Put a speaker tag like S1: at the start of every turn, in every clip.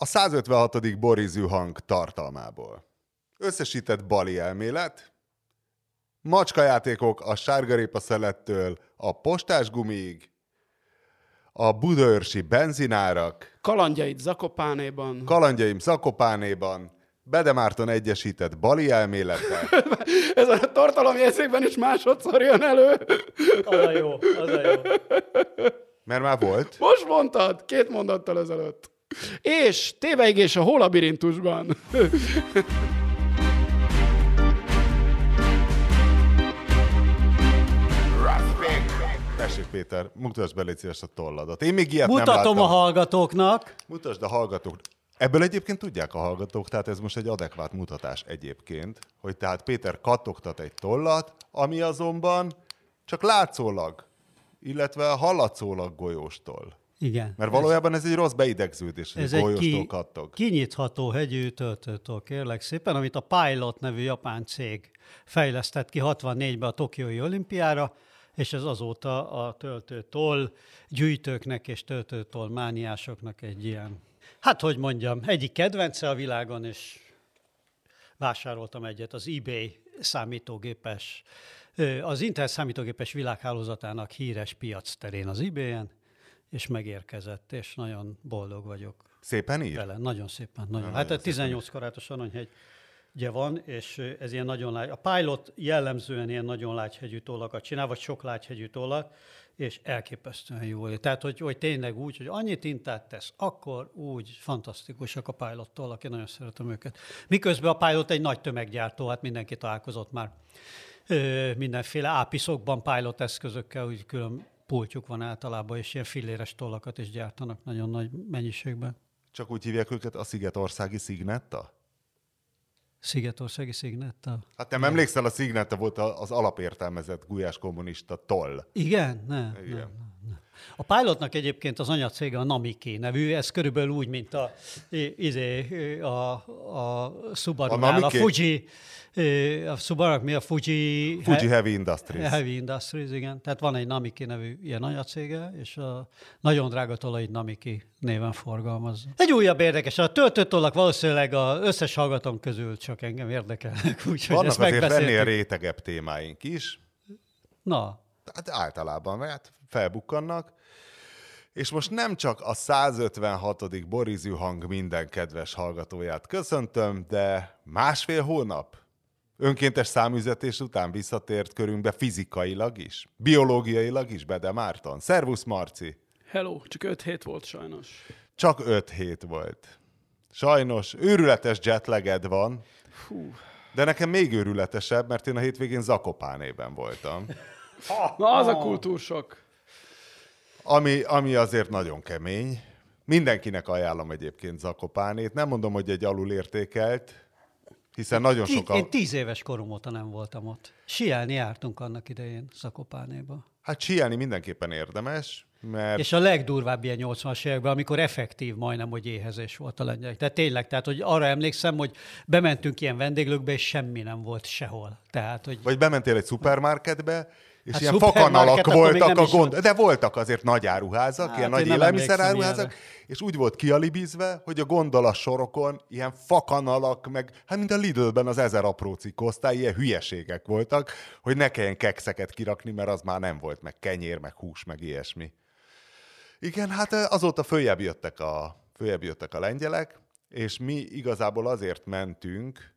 S1: A 156. borizű hang tartalmából. Összesített bali elmélet, macskajátékok a sárgarépa szelettől a postás gumiig, a budaörsi benzinárak,
S2: Kalandjait Zakopánéban.
S1: kalandjaim Zakopánéban, Bedemárton egyesített bali elmélete,
S2: Ez a tartalomjegyzékben is másodszor jön elő.
S3: Az a jó, az a jó.
S1: mert már volt.
S2: Most mondtad, két mondattal ezelőtt. És téveigés a hólabirintusban.
S1: Tessék Péter, mutasd be légy szíves a tolladat. Én még ilyet nem
S3: Mutatom
S1: láttam.
S3: a hallgatóknak.
S1: Mutasd a hallgatók. Ebből egyébként tudják a hallgatók, tehát ez most egy adekvát mutatás egyébként, hogy tehát Péter kattogtat egy tollat, ami azonban csak látszólag, illetve hallatszólag golyóstól.
S3: Igen.
S1: Mert valójában ez egy rossz beidegződés,
S3: Ez
S1: ez
S3: egy
S1: golyóstól
S3: ki,
S1: kattog.
S3: kinyitható hegyű töltőtól, kérlek szépen, amit a Pilot nevű japán cég fejlesztett ki 64-ben a Tokiói olimpiára, és ez azóta a töltőtól gyűjtőknek és töltőtól mániásoknak egy ilyen, hát hogy mondjam, egyik kedvence a világon, és vásároltam egyet az eBay számítógépes, az Intel számítógépes világhálózatának híres piac terén az eBay-en, és megérkezett, és nagyon boldog vagyok
S1: Szépen ír?
S3: vele. Nagyon szépen. Nagyon.
S1: nagyon
S3: Hát a
S1: szépen
S3: 18 karátos aranyhegy ugye van, és ez ilyen nagyon lágy. A Pilot jellemzően ilyen nagyon lágyhegyű tollakat csinál, vagy sok lágyhegyű tollat, és elképesztően jó. Tehát, hogy, hogy tényleg úgy, hogy annyit tintát tesz, akkor úgy fantasztikusak a Pilot tollak, én nagyon szeretem őket. Miközben a Pilot egy nagy tömeggyártó, hát mindenki találkozott már ö, mindenféle ápiszokban pilot eszközökkel, úgy külön pultjuk van általában, és ilyen filléres tollakat is gyártanak nagyon nagy mennyiségben.
S1: Csak úgy hívják őket a Szigetországi Szignetta?
S3: Szigetországi Szignetta?
S1: Hát nem emlékszel, a Szignetta volt az alapértelmezett gulyás kommunista toll.
S3: Igen? Nem,
S1: Igen.
S3: nem, nem. A Pilotnak egyébként az anyacége a Namiki nevű, ez körülbelül úgy, mint a, izé, a, a subaru a, a? Fuji, a Subaru, mi a Fuji,
S1: Fuji Heavy Industries.
S3: Heavy Industries, igen. Tehát van egy Namiki nevű ilyen anyacége, és a nagyon drága tollait Namiki néven forgalmaz. Egy újabb érdekes, a töltőtollak valószínűleg az összes hallgatom közül csak engem érdekelnek, úgyhogy
S1: Vannak
S3: ezt
S1: azért ennél
S3: megbeszéltük.
S1: rétegebb témáink is,
S3: Na,
S1: tehát általában mert felbukkannak, és most nem csak a 156. Borizű hang minden kedves hallgatóját köszöntöm, de másfél hónap önkéntes számüzetés után visszatért körünkbe fizikailag is, biológiailag is Bede Márton. Szervusz Marci!
S2: Hello, csak öt hét volt sajnos.
S1: Csak öt hét volt. Sajnos őrületes jetleged van,
S2: Fú.
S1: de nekem még őrületesebb, mert én a hétvégén Zakopánében voltam.
S2: Na, az a kultúrsok.
S1: Ami, ami azért nagyon kemény. Mindenkinek ajánlom egyébként Zakopánét. Nem mondom, hogy egy alulértékelt, hiszen nagyon
S3: Ti-
S1: sokan...
S3: Én tíz éves korom óta nem voltam ott. Sielni jártunk annak idején Szakopánéba.
S1: Hát síelni mindenképpen érdemes, mert
S3: És a legdurvább ilyen 80-as években, amikor effektív majdnem, hogy éhezés volt a lengyelek. Tehát tényleg, tehát hogy arra emlékszem, hogy bementünk ilyen vendéglőkbe, és semmi nem volt sehol. Tehát, hogy
S1: vagy bementél egy szupermarketbe, és
S3: Hát
S1: ilyen fakanalak voltak a gond,
S3: volt.
S1: de voltak azért nagy áruházak,
S3: Hát,
S1: ilyen nagy élelmiszeráruházak, és úgy volt kialibizve, hogy a gondola sorokon ilyen fakanalak, meg hát mint a Lidlben az ezer apró cikk osztály, ilyen hülyeségek voltak, hogy ne kelljen kekszeket kirakni, mert az már nem volt, meg kenyér, meg hús, meg ilyesmi. Igen, hát azóta följebb jöttek a, följebb jöttek a lengyelek, és mi igazából azért mentünk,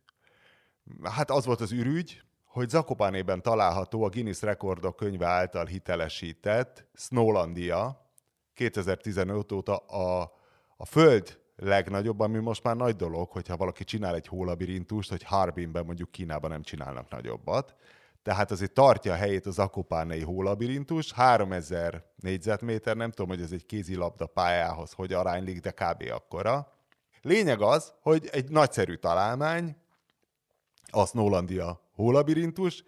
S1: hát az volt az ürügy, hogy Zakopánében található a Guinness Rekordok könyve által hitelesített Snowlandia 2015 óta a, a föld legnagyobb, ami most már nagy dolog, hogyha valaki csinál egy hólabirintust, hogy Harbinben mondjuk Kínában nem csinálnak nagyobbat. Tehát azért tartja a helyét az akopánei hólabirintus, 3000 négyzetméter, nem tudom, hogy ez egy kézilabda pályához hogy aránylik, de kb. akkora. Lényeg az, hogy egy nagyszerű találmány, a Snowlandia hólabirintus.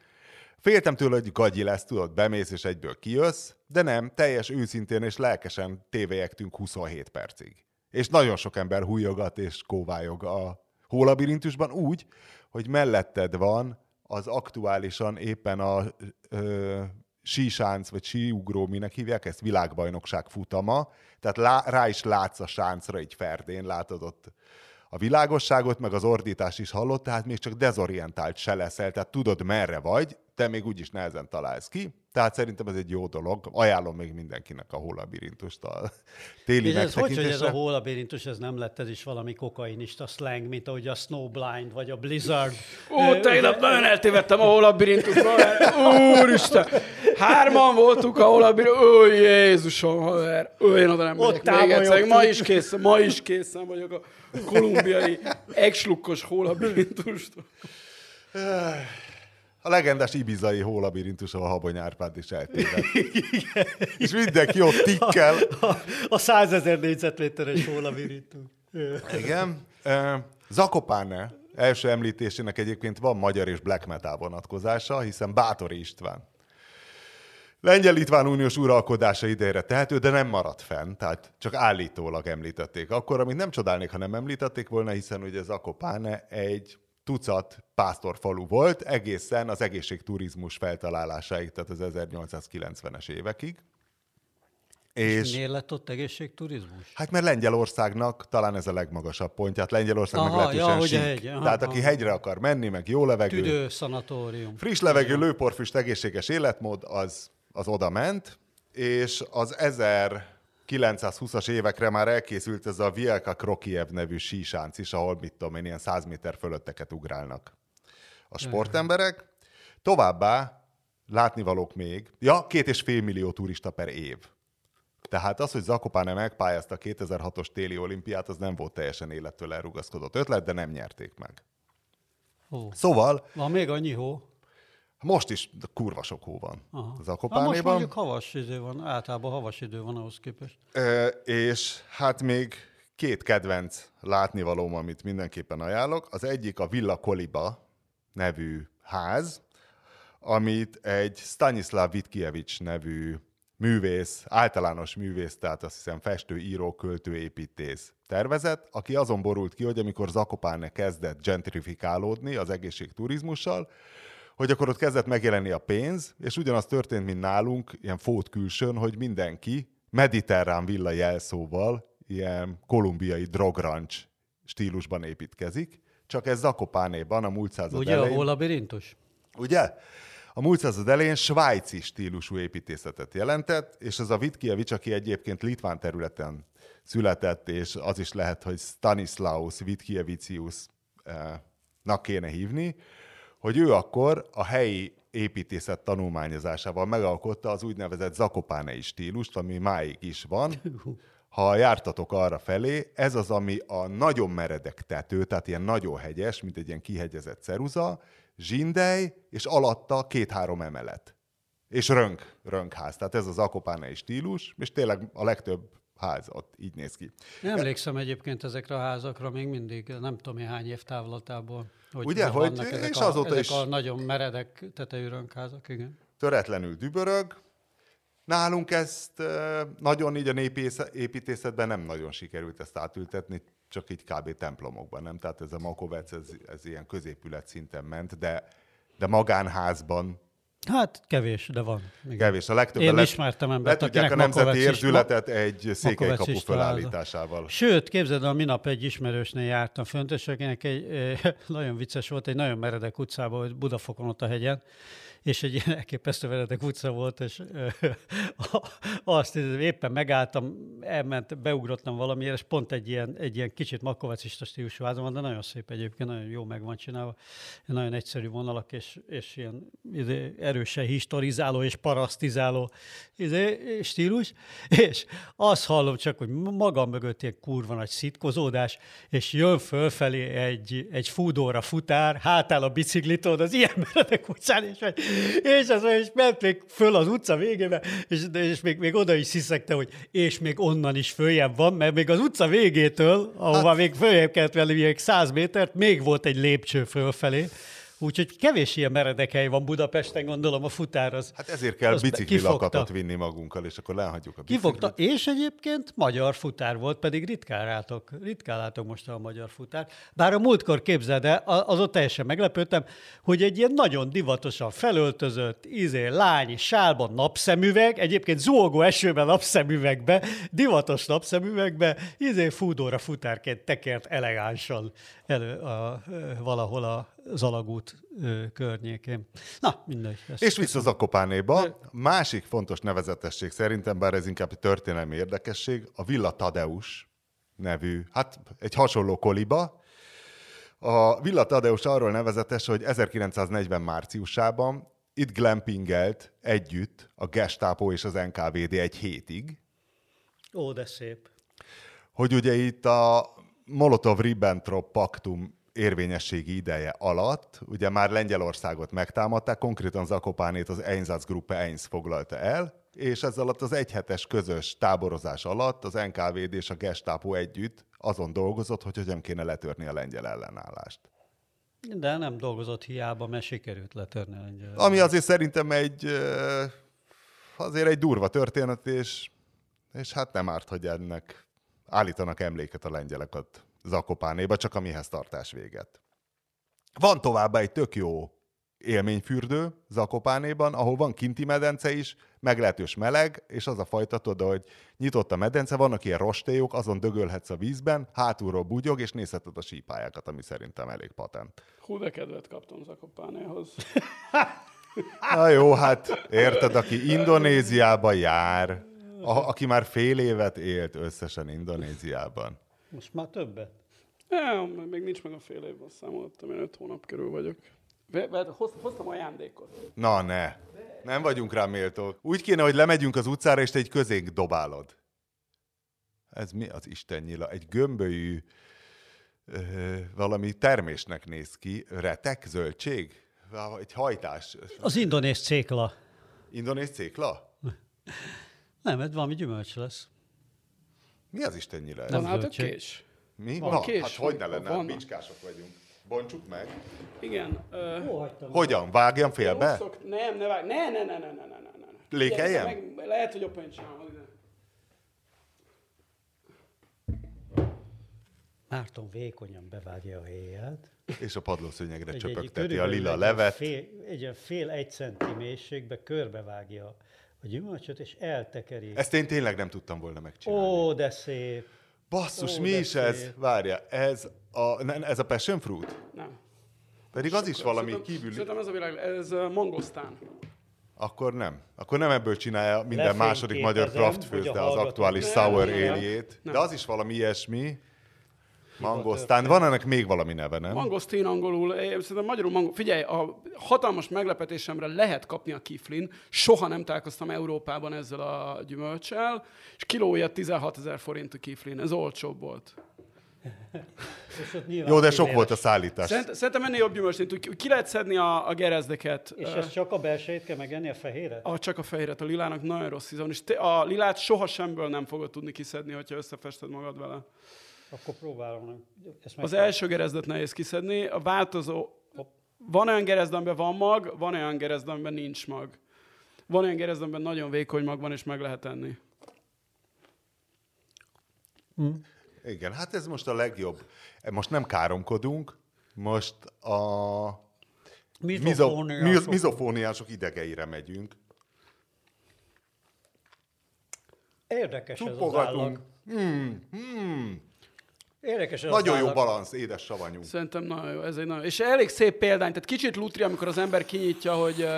S1: Féltem tőle, hogy gagyi lesz, tudod, bemész és egyből kijössz, de nem, teljes őszintén és lelkesen tévéjektünk 27 percig. És nagyon sok ember hújogat és kóvályog a hólabirintusban úgy, hogy melletted van az aktuálisan éppen a ö, sísánc, vagy síugró, minek hívják ezt, világbajnokság futama, tehát lá, rá is látsz a sáncra egy ferdén, látod ott a világosságot, meg az ordítást is hallott, tehát még csak dezorientált se leszel, tehát tudod merre vagy, te még úgyis nehezen találsz ki. Tehát szerintem ez egy jó dolog. Ajánlom még mindenkinek a hólabirintust a téli
S3: És ez hogy, hogy ez a hólabirintus, ez nem lett ez is valami kokainista slang, mint ahogy a Snowblind vagy a Blizzard.
S2: Ó, tegnap nagyon eltévedtem a holabirintusban. Úristen! Hárman voltunk a holabirintus. Ó, Jézusom, haver. Ó, én oda nem
S3: Ott
S2: még egyszer. Ma is készen, ma is készen vagyok a kolumbiai ex-lukkos holabirintust.
S1: A legendás ibizai hólabirintus, ahol Habony Árpád is eltévedt. És mindenki ott tikkel.
S3: A, a 100 ezer négyzetméteres hólabirintus.
S1: Igen. Ö, Zakopane első említésének egyébként van magyar és black metal vonatkozása, hiszen Bátori István. Lengyel-Litván uniós uralkodása idejére tehető, de nem maradt fenn, tehát csak állítólag említették. Akkor, amit nem csodálnék, ha nem említették volna, hiszen ugye Zakopane egy tucat pásztorfalu volt, egészen az egészségturizmus feltalálásáig, tehát az 1890-es évekig.
S3: És miért lett ott egészségturizmus?
S1: Hát mert Lengyelországnak talán ez a legmagasabb pontja, hát Lengyelország
S3: Aha,
S1: lehetősen
S3: ja,
S1: sík.
S3: hegy, aha,
S1: Tehát aki
S3: aha.
S1: hegyre akar menni, meg jó levegő,
S3: Tüdő szanatórium.
S1: friss levegő, lőporfüst, egészséges életmód, az, az oda ment, és az 1920-as évekre már elkészült ez a Vielka Krokiev nevű sísánc is, ahol mit tudom én, ilyen 100 méter fölötteket ugrálnak a sportemberek. Továbbá látnivalók még, ja, két és fél millió turista per év. Tehát az, hogy Zakopane megpályázta a 2006-os téli olimpiát, az nem volt teljesen élettől elrugaszkodott ötlet, de nem nyerték meg.
S3: Ó.
S1: Szóval
S3: Van még annyi hó?
S1: Most is kurva sok hó van
S3: Aha. Na most
S1: Zakopánéban.
S3: mondjuk havas idő van, általában havas idő van ahhoz képest.
S1: Ö, és hát még két kedvenc látnivalóm, amit mindenképpen ajánlok. Az egyik a Villa Koliba nevű ház, amit egy Stanislav Vitkiewicz nevű művész, általános művész, tehát azt hiszem festő, író, költő, építész tervezett, aki azon borult ki, hogy amikor Zakopane kezdett gentrifikálódni az egészségturizmussal, hogy akkor ott kezdett megjelenni a pénz, és ugyanaz történt, mint nálunk, ilyen fót külsőn, hogy mindenki mediterrán villa jelszóval, ilyen kolumbiai drograncs stílusban építkezik, csak ez Zakopánéban a múlt század
S3: Ugye
S1: elején.
S3: hólabirintus?
S1: Ugye? A múlt század elején svájci stílusú építészetet jelentett, és ez a Vitkiewicz, aki egyébként Litván területen született, és az is lehet, hogy Stanislaus Vitkiewiczius-nak kéne hívni, hogy ő akkor a helyi építészet tanulmányozásával megalkotta az úgynevezett zakopánei stílust, ami máig is van. Ha jártatok arra felé, ez az, ami a nagyon meredek tető, tehát ilyen nagyon hegyes, mint egy ilyen kihegyezett ceruza, zsindej, és alatta két-három emelet. És rönk, rönkház. Tehát ez az akopánei stílus, és tényleg a legtöbb ház ott így néz ki.
S3: Emlékszem egyébként ezekre a házakra még mindig, nem tudom én hány év távlatából. Hogy,
S1: Ugye, hogy-
S3: vannak ezek,
S1: és
S3: a,
S1: azóta
S3: ezek
S1: is-
S3: a nagyon meredek tetejű rönkházak, igen.
S1: töretlenül dübörög. Nálunk ezt nagyon így a népész- építészetben nem nagyon sikerült ezt átültetni, csak így kb. templomokban, nem? Tehát ez a Makovec, ez, ez ilyen középület szinten ment, de, de magánházban
S3: Hát kevés, de van. Igen.
S1: kevés. A legtöbben
S3: Én ismertem embert,
S1: le tudják a nemzeti
S3: Makovec is-
S1: érzületet egy székelykapu
S3: is
S1: felállításával.
S3: Sőt, képzeld, el, minap egy ismerősnél jártam fönt, és akinek egy eh, nagyon vicces volt, egy nagyon meredek utcában, hogy Budafokon ott a hegyen, és egy ilyen elképesztő meredek utca volt, és eh, azt éppen megálltam, elment, beugrottam valamiért, és pont egy ilyen, egy ilyen kicsit makovecista stílusú házam van, de nagyon szép egyébként, nagyon jó meg van csinálva, nagyon egyszerű vonalak, és, és ilyen izé, erősen historizáló és parasztizáló izé, stílus, és azt hallom csak, hogy magam mögött ilyen kurva nagy szitkozódás, és jön fölfelé egy, egy fúdóra futár, hátáll a biciklitón az ilyen meredek utcán, és, és, az, és ment még föl az utca végébe, és, és még, még oda is sziszegte, hogy és még onnan is följebb van, mert még az utca végétől, ahova hát, még följebb kellett venni még 100 métert, még volt egy lépcső fölfelé, Úgyhogy kevés ilyen meredek hely van Budapesten, gondolom a futár az.
S1: Hát ezért kell
S3: az be-
S1: bicikli
S3: kifogta.
S1: lakatot vinni magunkkal, és akkor lehagyjuk a biciklit.
S3: Kifogta, és egyébként magyar futár volt, pedig ritkán látok, ritkán látok most a magyar futár. Bár a múltkor képzeld el, a- azon teljesen meglepődtem, hogy egy ilyen nagyon divatosan felöltözött, izé, lány, sálban napszemüveg, egyébként zuhogó esőben napszemüvegbe, divatos napszemüvegbe, izé fúdóra futárként tekert elegánsan elő a, valahol a Zalagút környékén. Na, mindegy.
S1: És vissza Zakopánéba. Másik fontos nevezetesség szerintem, bár ez inkább egy történelmi érdekesség, a Villa Tadeus nevű, hát egy hasonló koliba. A Villa Tadeus arról nevezetes, hogy 1940 márciusában itt glampingelt együtt a Gestapo és az NKVD egy hétig,
S3: Ó, de szép.
S1: hogy ugye itt a Molotov-Ribbentrop paktum érvényességi ideje alatt, ugye már Lengyelországot megtámadták, konkrétan Zakopánét az Einsatzgruppe Eins foglalta el, és ez alatt az egyhetes közös táborozás alatt az NKVD és a Gestapo együtt azon dolgozott, hogy hogyan kéne letörni a lengyel ellenállást.
S3: De nem dolgozott hiába, mert sikerült letörni a lengyel.
S1: Ami azért szerintem egy, azért egy durva történet, és, és hát nem árt, hogy ennek állítanak emléket a lengyelek ott Zakopánéba, csak amihez tartás véget. Van továbbá egy tök jó élményfürdő Zakopánéban, ahol van kinti medence is, meglehetős meleg, és az a fajta, tudod, hogy nyitott a medence, vannak ilyen rostélyok, azon dögölhetsz a vízben, hátulról bugyog, és nézheted a sípályákat, ami szerintem elég patent.
S2: Hú, de kedvet kaptam Zakopánéhoz.
S1: Na jó, hát érted, aki Indonéziába jár, a, aki már fél évet élt összesen Indonéziában.
S3: Most már többet.
S2: Nem, még nincs meg a fél évben számoltam, én öt hónap körül vagyok. Hoztam ajándékot.
S1: Na ne, nem vagyunk rá méltók. Úgy kéne, hogy lemegyünk az utcára, és te egy közénk dobálod. Ez mi az Isten nyila? Egy gömbölyű ö, valami termésnek néz ki. Retek, zöldség? Egy hajtás.
S3: Az indonéz cékla.
S1: Indonéz cékla?
S3: Nem, ez valami gyümölcs lesz.
S1: Mi az Isten nyila ez?
S3: Nem
S2: Van nálatok
S3: zöldség.
S2: kés?
S1: Mi?
S2: van
S1: Na,
S2: kés?
S1: hát hogy ne
S2: Van-
S1: lenne,
S2: vannak.
S1: bicskások vagyunk. Bontsuk meg.
S2: Igen. Ö,
S3: Jó, hagytam.
S1: Hogyan? Vágjam félbe?
S2: szok- Nem, ne vágj. Ne, ne, ne, ne, ne, ne, ne, ne.
S1: Lékeljem?
S2: Meg, lehet, hogy jobban csinálom.
S3: Márton vékonyan bevágja a héját.
S1: És a padlószőnyegre csöpögteti a lila
S3: egy
S1: levet.
S3: Fél, egy fél egy centi mélységbe körbevágja a gyümölcsöt, és eltekeri.
S1: Ezt én tényleg nem tudtam volna megcsinálni.
S3: Ó, de szép.
S1: Basszus,
S3: ó,
S1: mi is ez?
S3: szép.
S1: Várja, ez a, ne, ez a passion fruit?
S2: Nem.
S1: Pedig az is valami
S2: Szerintem-
S1: kívüli.
S2: Szerintem ez a világ, ez mangosztán.
S1: Akkor nem. Akkor nem ebből csinálja minden második magyar craft főzde az aktuális
S2: Nem,
S1: sour
S2: nem, nem.
S1: éljét.
S2: Nem.
S1: De az is valami ilyesmi. Mangosztán. Van ennek még valami neve, nem?
S2: Mangosztín angolul, eh, szerintem magyarul mango... Figyelj, a hatalmas meglepetésemre lehet kapni a kiflin. Soha nem találkoztam Európában ezzel a gyümölcsel, és kilója 16 ezer forint a kiflin. Ez olcsóbb volt.
S1: Jó, de sok
S3: filéres.
S1: volt a szállítás.
S2: Szerint, szerintem ennél jobb gyümölcs, nincs. Ki- lehet szedni a, a gerezdeket.
S3: És
S2: ö,
S3: ez csak a belsejét kell megenni, a fehéret?
S2: a, csak a fehéret, a lilának nagyon rossz íze van, és te, a lilát soha semből nem fogod tudni kiszedni, hogyha összefested magad vele.
S3: Akkor próbálom. Ezt meg
S2: Az első gerezdet nehéz kiszedni, a változó... Van olyan gerezd, amiben van mag, van olyan gerezd, amiben nincs mag. Van olyan gerezd, amiben nagyon vékony mag van, és meg lehet enni.
S1: Igen, hát ez most a legjobb. Most nem káromkodunk, most a mizo-
S3: Mizofónia.
S1: miz- mizofóniások idegeire megyünk.
S3: Érdekes ez az állag. Érdekes ez
S1: Nagyon
S3: az
S1: jó balansz, édes savanyú.
S2: Szerintem nagyon jó, ez egy nagyon... És elég szép példány, tehát kicsit lutri, amikor az ember kinyitja, hogy,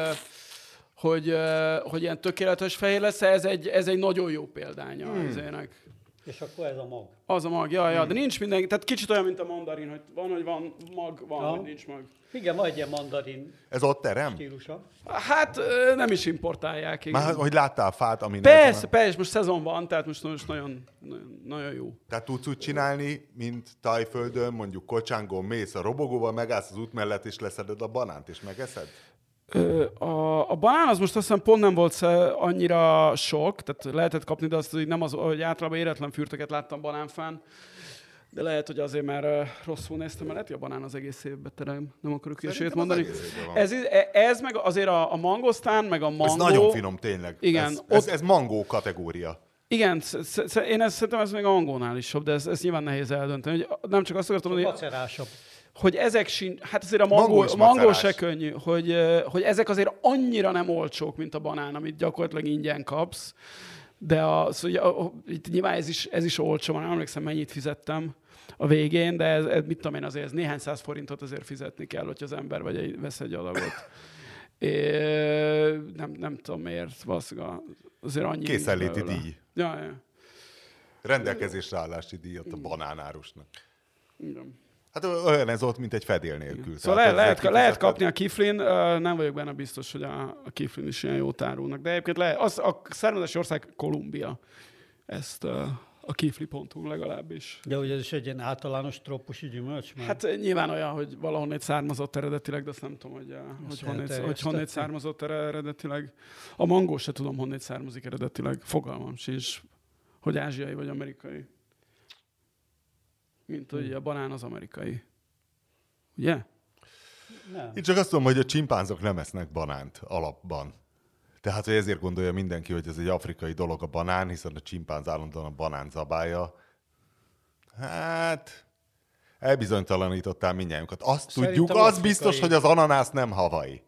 S2: hogy, hogy ilyen tökéletes fehér lesz, ez egy, ez egy nagyon jó példánya hmm. ezének.
S3: És akkor ez a mag.
S2: Az a mag, ja, ja, de nincs minden, tehát kicsit olyan, mint a mandarin, hogy van, hogy van mag, van,
S3: Ja.
S2: hogy nincs mag.
S3: Igen, van egy ilyen mandarin
S1: Ez ott terem?
S3: stílusa.
S2: Hát nem is importálják, igen.
S1: Már hogy láttál fát, ami
S2: Persze, persze, most szezon van, tehát most, most nagyon, nagyon, nagyon jó.
S1: Tehát tudsz úgy csinálni, mint Tájföldön, mondjuk kocsángon mész a robogóval, megállsz az út mellett, és leszeded a banánt, és megeszed?
S2: A, a banán az most azt hiszem pont nem volt annyira sok, tehát lehetett kapni, de azt hogy nem az, hogy általában éretlen fürtöket láttam banánfán. De lehet, hogy azért, mert uh, rosszul néztem, mert lehet, hogy a banán az egész évben terem. Nem akarok hülyeséget mondani. Ez, ez meg azért a, a mangosztán, meg a mangó...
S1: Ez nagyon finom, tényleg.
S2: Igen,
S1: Ez,
S2: ott-
S1: ez, ez mangó kategória.
S2: Igen, sz- sz- sz- én ezt szerintem ez még a mangónál is jobb, de ez, ez nyilván nehéz eldönteni. Hogy nem csak azt akartam hogy
S3: Macerásabb.
S2: Hogy ezek sin, hát azért a
S1: Mangó
S2: mangó, mangó se könnyű, hogy, hogy ezek azért annyira nem olcsók, mint a banán, amit gyakorlatilag ingyen kapsz. De a, szóval, ugye, itt nyilván ez is, ez is olcsó, már nem emlékszem, mennyit fizettem a végén, de ez, ez, mit tudom én, azért ez néhány száz forintot azért fizetni kell, hogy az ember vagy egy, vesz egy adagot. É, nem, nem tudom miért, valószínűleg azért annyi.
S1: Készenléti díj.
S2: Ja, ja.
S1: Rendelkezésre állási díjat a banánárusnak.
S2: Igen.
S1: Hát olyan ez ott, mint egy fedél nélkül.
S2: Szóval
S1: Tehát
S2: lehet, lehet, kapni a kiflin, nem vagyok benne biztos, hogy a, a kiflin is ilyen jó tárulnak, de egyébként lehet, az, a származási ország Kolumbia. Ezt a kifli.hu legalábbis.
S3: De ugye ez is egy ilyen általános trópusi gyümölcs, mert
S2: Hát nyilván olyan, hogy valahonnét származott eredetileg, de azt nem tudom, hogy, hogy, honnét, hogy honnét származott eredetileg. A mangó se tudom, honnét származik eredetileg. Fogalmam sincs, hogy ázsiai vagy amerikai. Mint hogy a banán az amerikai. Ugye?
S3: nem.
S1: Én csak azt tudom, hogy a csimpánzok nem esznek banánt alapban. Tehát, hogy ezért gondolja mindenki, hogy ez egy afrikai dolog a banán, hiszen a csimpánz állandóan a banán zabálja. Hát, elbizonytalanítottál mindnyájunkat. Azt
S3: Szerintem
S1: tudjuk, az
S3: afrikai.
S1: biztos, hogy az ananász nem havai.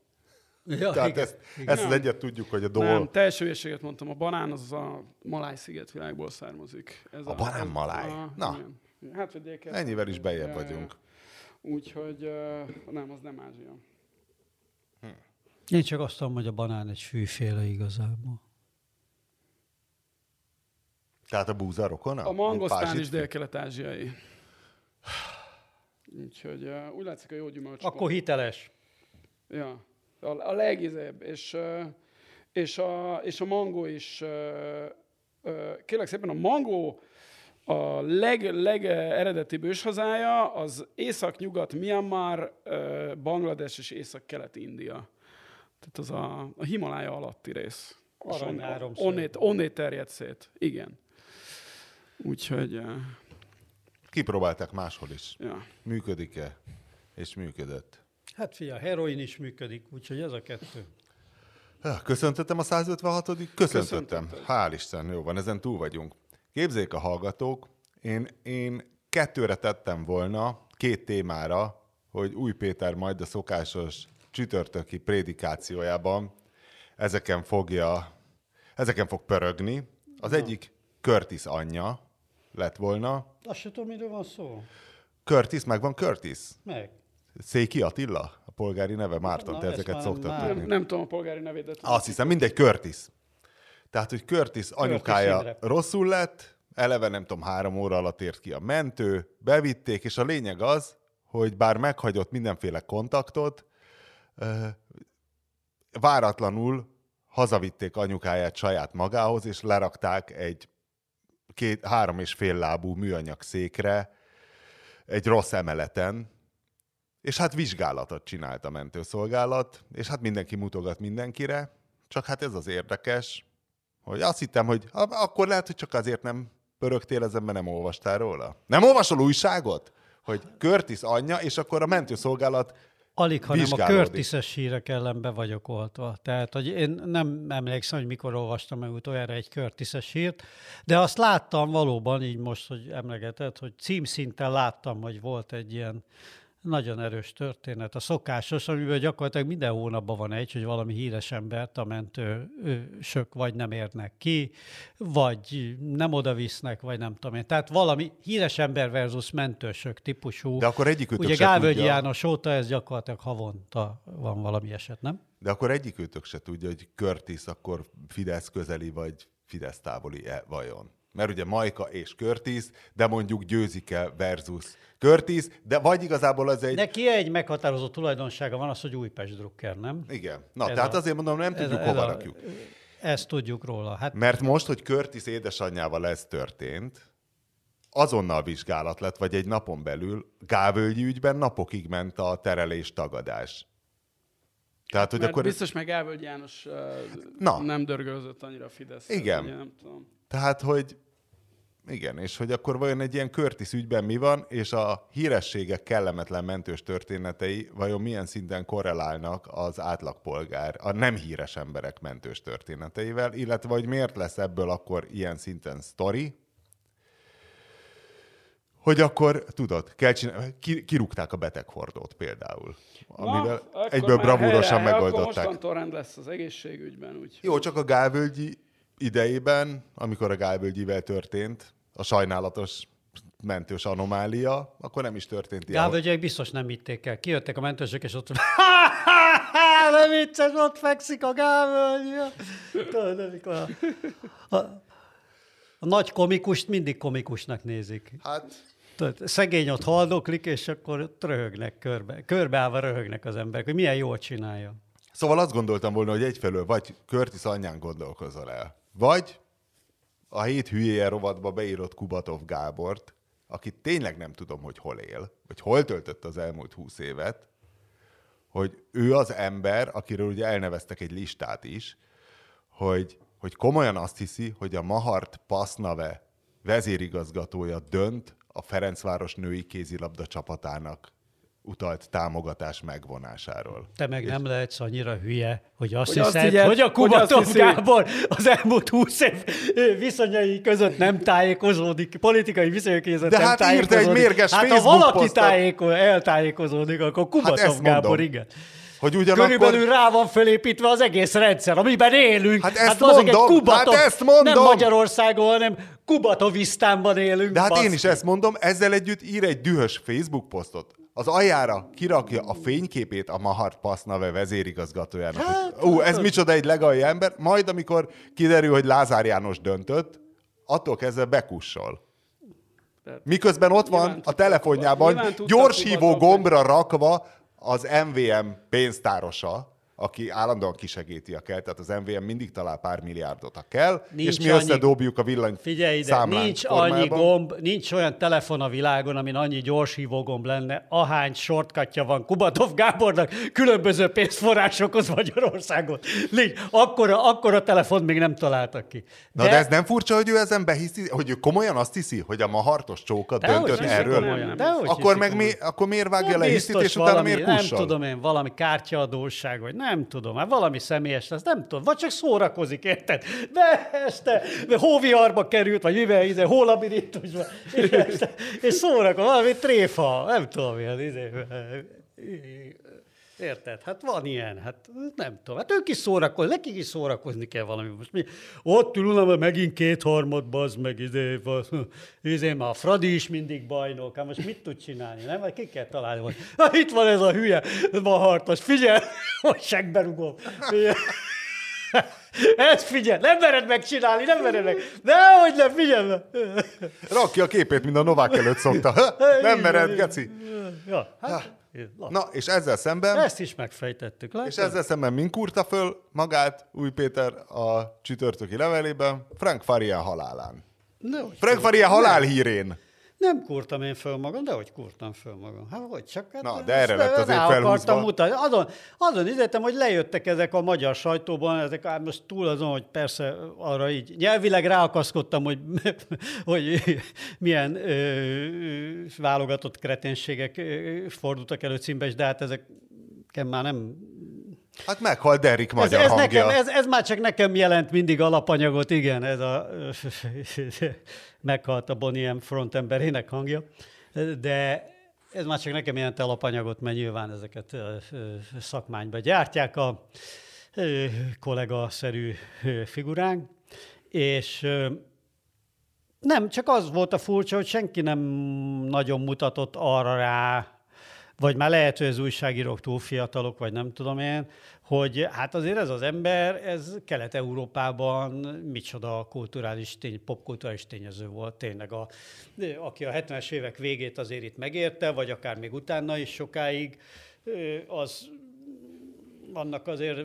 S3: Ja,
S1: Tehát
S3: igen,
S1: ezt,
S3: igen.
S1: ezt az egyet tudjuk, hogy a
S2: Nem,
S1: dolog...
S2: teljes hülyeséget mondtam. A banán az a Maláj szigetvilágból származik. Ez
S1: A banán
S2: ez-
S1: Maláj.
S2: a-
S1: Na.
S2: igen. Hát, dél
S1: Ennyivel is bejjebb vagyunk.
S2: Úgyhogy uh, nem, az nem Ázsia.
S3: Én csak azt tudom, hogy a banán egy fűféle igazából.
S1: Tehát a búza rokona?
S2: A mangosztán is dél-kelet-ázsiai. Úgyhogy uh, úgy látszik, a jó gyümölcs.
S3: Akkor hiteles.
S2: Ja, a, a legizebb. És, ö, és, a, és a mangó is, ö, ö, kérlek szépen, a mangó a leg, leg eredeti őshazája az észak-nyugat Myanmar, Banglades és észak-kelet-India. Tehát az a, a Himalája alatti rész. És
S3: Arany
S2: on-
S3: háromszög.
S2: Onnét, onnét terjed szét. Igen. Úgyhogy,
S1: Kipróbálták máshol is.
S2: ja.
S1: Működik-e? És működött.
S3: Hát fia, heroin is működik, úgyhogy ez a kettő.
S1: Köszöntöttem a 156 Köszöntöttem.
S2: Köszöntötted.
S1: Hál' Isten, jó van, ezen túl vagyunk. Képzeljék a hallgatók, én, én kettőre tettem volna, két témára, hogy Új Péter majd a szokásos csütörtöki prédikációjában ezeken fogja, ezeken fog pörögni. Az egyik Curtis anyja lett volna.
S3: Azt sem tudom, miről van szó.
S1: Curtis, megvan Curtis?
S3: Meg.
S1: Széki Attila? A polgári neve? Márton,
S3: Na,
S1: te ezeket szoktad tudni.
S2: Nem, nem tudom a polgári nevét, de tudom.
S1: Azt hiszem, mindegy, Curtis. Tehát, hogy Curtis anyukája
S3: Imre.
S1: rosszul lett, eleve nem tudom, három óra alatt ért ki a mentő, bevitték, és a lényeg az, hogy bár meghagyott mindenféle kontaktot, váratlanul hazavitték anyukáját saját magához, és lerakták egy két, három és fél lábú műanyag székre, egy rossz emeleten, és hát vizsgálatot csinált a mentőszolgálat, és hát mindenki mutogat mindenkire, csak hát ez az érdekes, hogy azt hittem, hogy akkor lehet, hogy csak azért nem pörögtél ezen, mert nem olvastál róla. Nem olvasol újságot? Hogy Curtis anyja, és akkor a mentőszolgálat
S3: Alig, hanem a körtiszes hírek ellen be vagyok oltva. Tehát, hogy én nem emlékszem, hogy mikor olvastam meg utoljára egy körtiszes hírt, de azt láttam valóban, így most, hogy emlegetett, hogy címszinten láttam, hogy volt egy ilyen nagyon erős történet. A szokásos, amiben gyakorlatilag minden hónapban van egy, hogy valami híres embert a mentősök vagy nem érnek ki, vagy nem oda visznek, vagy nem tudom én. Tehát valami híres ember versus mentősök típusú.
S1: De akkor egyikőtök
S3: Ugye Gálvölgyi
S1: tudja.
S3: János óta ez gyakorlatilag havonta van valami eset, nem?
S1: De akkor egyikőtök se tudja, hogy Curtis akkor Fidesz közeli vagy Fidesz távoli-e vajon. Mert ugye Majka és Curtis, de mondjuk győzik-e versus Curtis, de vagy igazából az egy...
S3: Neki egy meghatározó tulajdonsága van az, hogy Újpest drukker, nem?
S1: Igen. Na,
S3: Ez
S1: tehát
S3: a-
S1: azért mondom, nem
S3: ez
S1: tudjuk
S3: a- ez
S1: hova
S3: a-
S1: rakjuk.
S3: Ezt tudjuk róla. Hát
S1: Mert most, hogy Curtis édesanyjával ez történt, azonnal vizsgálat lett, vagy egy napon belül Gávölgyi ügyben napokig ment a terelés tagadás. Tehát, hogy
S2: Mert
S1: akkor...
S2: biztos meg Elvölgy János uh,
S1: Na.
S2: nem dörgölzött annyira a Fidesz.
S1: Igen.
S2: Ugye, nem tudom.
S1: Tehát, hogy Igen, és hogy akkor vajon egy ilyen Curtis ügyben mi van, és a hírességek kellemetlen mentős történetei vajon milyen szinten korrelálnak az átlagpolgár, a nem híres emberek mentős történeteivel, illetve hogy miért lesz ebből akkor ilyen szinten sztori, hogy akkor, tudod, kell csinálni, ki, kirúgták a beteghordót például, amivel
S2: Na, akkor
S1: egyből bravúrosan
S2: helyre, Akkor
S1: megoldották.
S2: mostantól rend lesz az egészségügyben, úgy.
S1: Jó, csak a Gálvölgyi idejében, amikor a Gálvölgyivel történt, a sajnálatos mentős anomália, akkor nem is történt ilyen.
S3: Gálvölgyek biztos nem hitték el. Kijöttek a mentősök, és ott nem vicces, ott fekszik a gálvölgy. Tudod, a, a nagy komikust mindig komikusnak nézik.
S1: Hát,
S3: Tudod, szegény ott haldoklik, és akkor ott röhögnek körbe. Körbeállva röhögnek az emberek, hogy milyen jól csinálja.
S1: Szóval azt gondoltam volna, hogy egyfelől vagy Curtis anyján gondolkozol el, vagy a hét hülyéje rovatba beírott Kubatov Gábort, akit tényleg nem tudom, hogy hol él, vagy hol töltött az elmúlt húsz évet, hogy ő az ember, akiről ugye elneveztek egy listát is, hogy, hogy komolyan azt hiszi, hogy a Mahart Pasznave vezérigazgatója dönt a Ferencváros női kézilabda csapatának utalt támogatás megvonásáról.
S3: Te meg nem lehetsz annyira hülye, hogy azt
S2: Hogy azt
S3: hiszed, hogy a
S2: hogy
S3: Kubatov
S2: hiszi.
S3: Gábor az elmúlt húsz év viszonyai között nem tájékozódik, politikai viszonyok között
S1: De
S3: nem
S1: hát írta egy mérges
S3: Hát ha
S1: Facebook
S3: valaki
S1: posztot.
S3: tájéko, eltájékozódik, akkor Kubatov
S1: ezt
S3: Gábor,
S1: mondom.
S3: igen.
S1: Hogy ugyanakkor...
S3: Körülbelül rá van fölépítve az egész rendszer, amiben élünk.
S1: Hát ezt
S3: valószínűleg
S1: mondom,
S3: egy Kubatov,
S1: hát ezt mondom.
S3: Nem Magyarországon, hanem Kubatovisztánban élünk.
S1: De hát én
S3: baszki.
S1: is ezt mondom, ezzel együtt ír egy dühös Facebook posztot. Az aljára kirakja a fényképét a Mahart Pasznave vezérigazgatójának.
S3: Hát,
S1: Ú, ez micsoda egy legalja ember. Majd, amikor kiderül, hogy Lázár János döntött, attól kezdve bekussol. Miközben ott van a telefonjában gyorshívó
S2: Kubatov,
S1: gombra rakva az MVM pénztárosa, aki állandóan kisegíti a kell, tehát az MVM mindig talál pár milliárdot, ha kell,
S3: Nincs
S1: és mi
S3: annyi-
S1: összedobjuk a villany
S3: Figyelj ide, nincs
S1: formájában.
S3: annyi gomb, nincs olyan telefon a világon, amin annyi gyorshívó gomb lenne, ahány shortcutja van Kubatov Gábornak különböző pénzforrásokhoz Magyarországon. Nincs. Akkora, akkora telefon még nem találtak ki.
S1: Na de, de ez nem furcsa, hogy ő ezen behiszi, hogy ő komolyan azt hiszi, hogy a mahartos csóka
S3: Dehogy
S1: döntött erről?
S3: komolyan, dehogy
S1: Akkor meg mi, akkor miért vágja le
S3: biztos
S1: és utána miért
S3: Nem tudom én, valami kártyaadóság, vagy nem tudom, hát valami személyes lesz, nem tudom, vagy csak szórakozik, érted? De este hóviarba került, vagy mivel, izé, hólabirintusba, és, és szórakozik, valami tréfa, nem tudom, ilyen, izé, Érted? Hát van ilyen, hát nem tudom. Hát ők is szórakozni, nekik is szórakozni kell valami. Most mi, ott ülünk, mert megint kétharmad, bazd meg, izé, izé, már a Fradi is mindig bajnok, hát most mit tud csinálni, nem? Vagy ki kell találni, hogy ha itt van ez a hülye, mahartos, figyelj, hogy segbe rugom. Figyelj. Ezt figyelj, nem mered megcsinálni, nem mered meg. Dehogy nem, figyelj.
S1: Rakja a képét, mint a Novák előtt szokta. nem mered, geci.
S3: Ja, hát, na,
S1: Na, és ezzel szemben,
S3: ezt is megfejtettük.
S1: és
S3: látod?
S1: ezzel szemben mind kurta föl magát Új Péter a csütörtöki levelében, Frank Faria halálán.
S3: Dehogy
S1: Frank Faria halálhírén.
S3: Nem kurtam én föl magam, de hogy kurtam föl magam. Hát hogy csak? Hát
S1: Na, de erre lett azért felhúzva.
S3: mutatni. Azon, azon idéztem, hogy lejöttek ezek a magyar sajtóban, ezek hát most túl azon, hogy persze arra így nyelvileg ráakaszkodtam, hogy, hogy milyen ö, ö, válogatott kreténségek fordultak elő címbe, de hát ezek már nem
S1: Hát meghalt
S3: ez,
S1: magyar
S3: ez,
S1: hangja.
S3: nekem, ez, ez már csak nekem jelent mindig alapanyagot, igen, ez a meghalt a Bonnie M. frontemberének hangja, de ez már csak nekem jelent alapanyagot, mert nyilván ezeket szakmányba gyártják a kollega-szerű figuránk, és nem, csak az volt a furcsa, hogy senki nem nagyon mutatott arra rá, vagy már lehet, hogy az újságírók túl fiatalok, vagy nem tudom én, hogy hát azért ez az ember, ez Kelet-Európában micsoda kulturális tény, popkulturális tényező volt tényleg, a, aki a 70-es évek végét azért itt megérte, vagy akár még utána is sokáig, az annak azért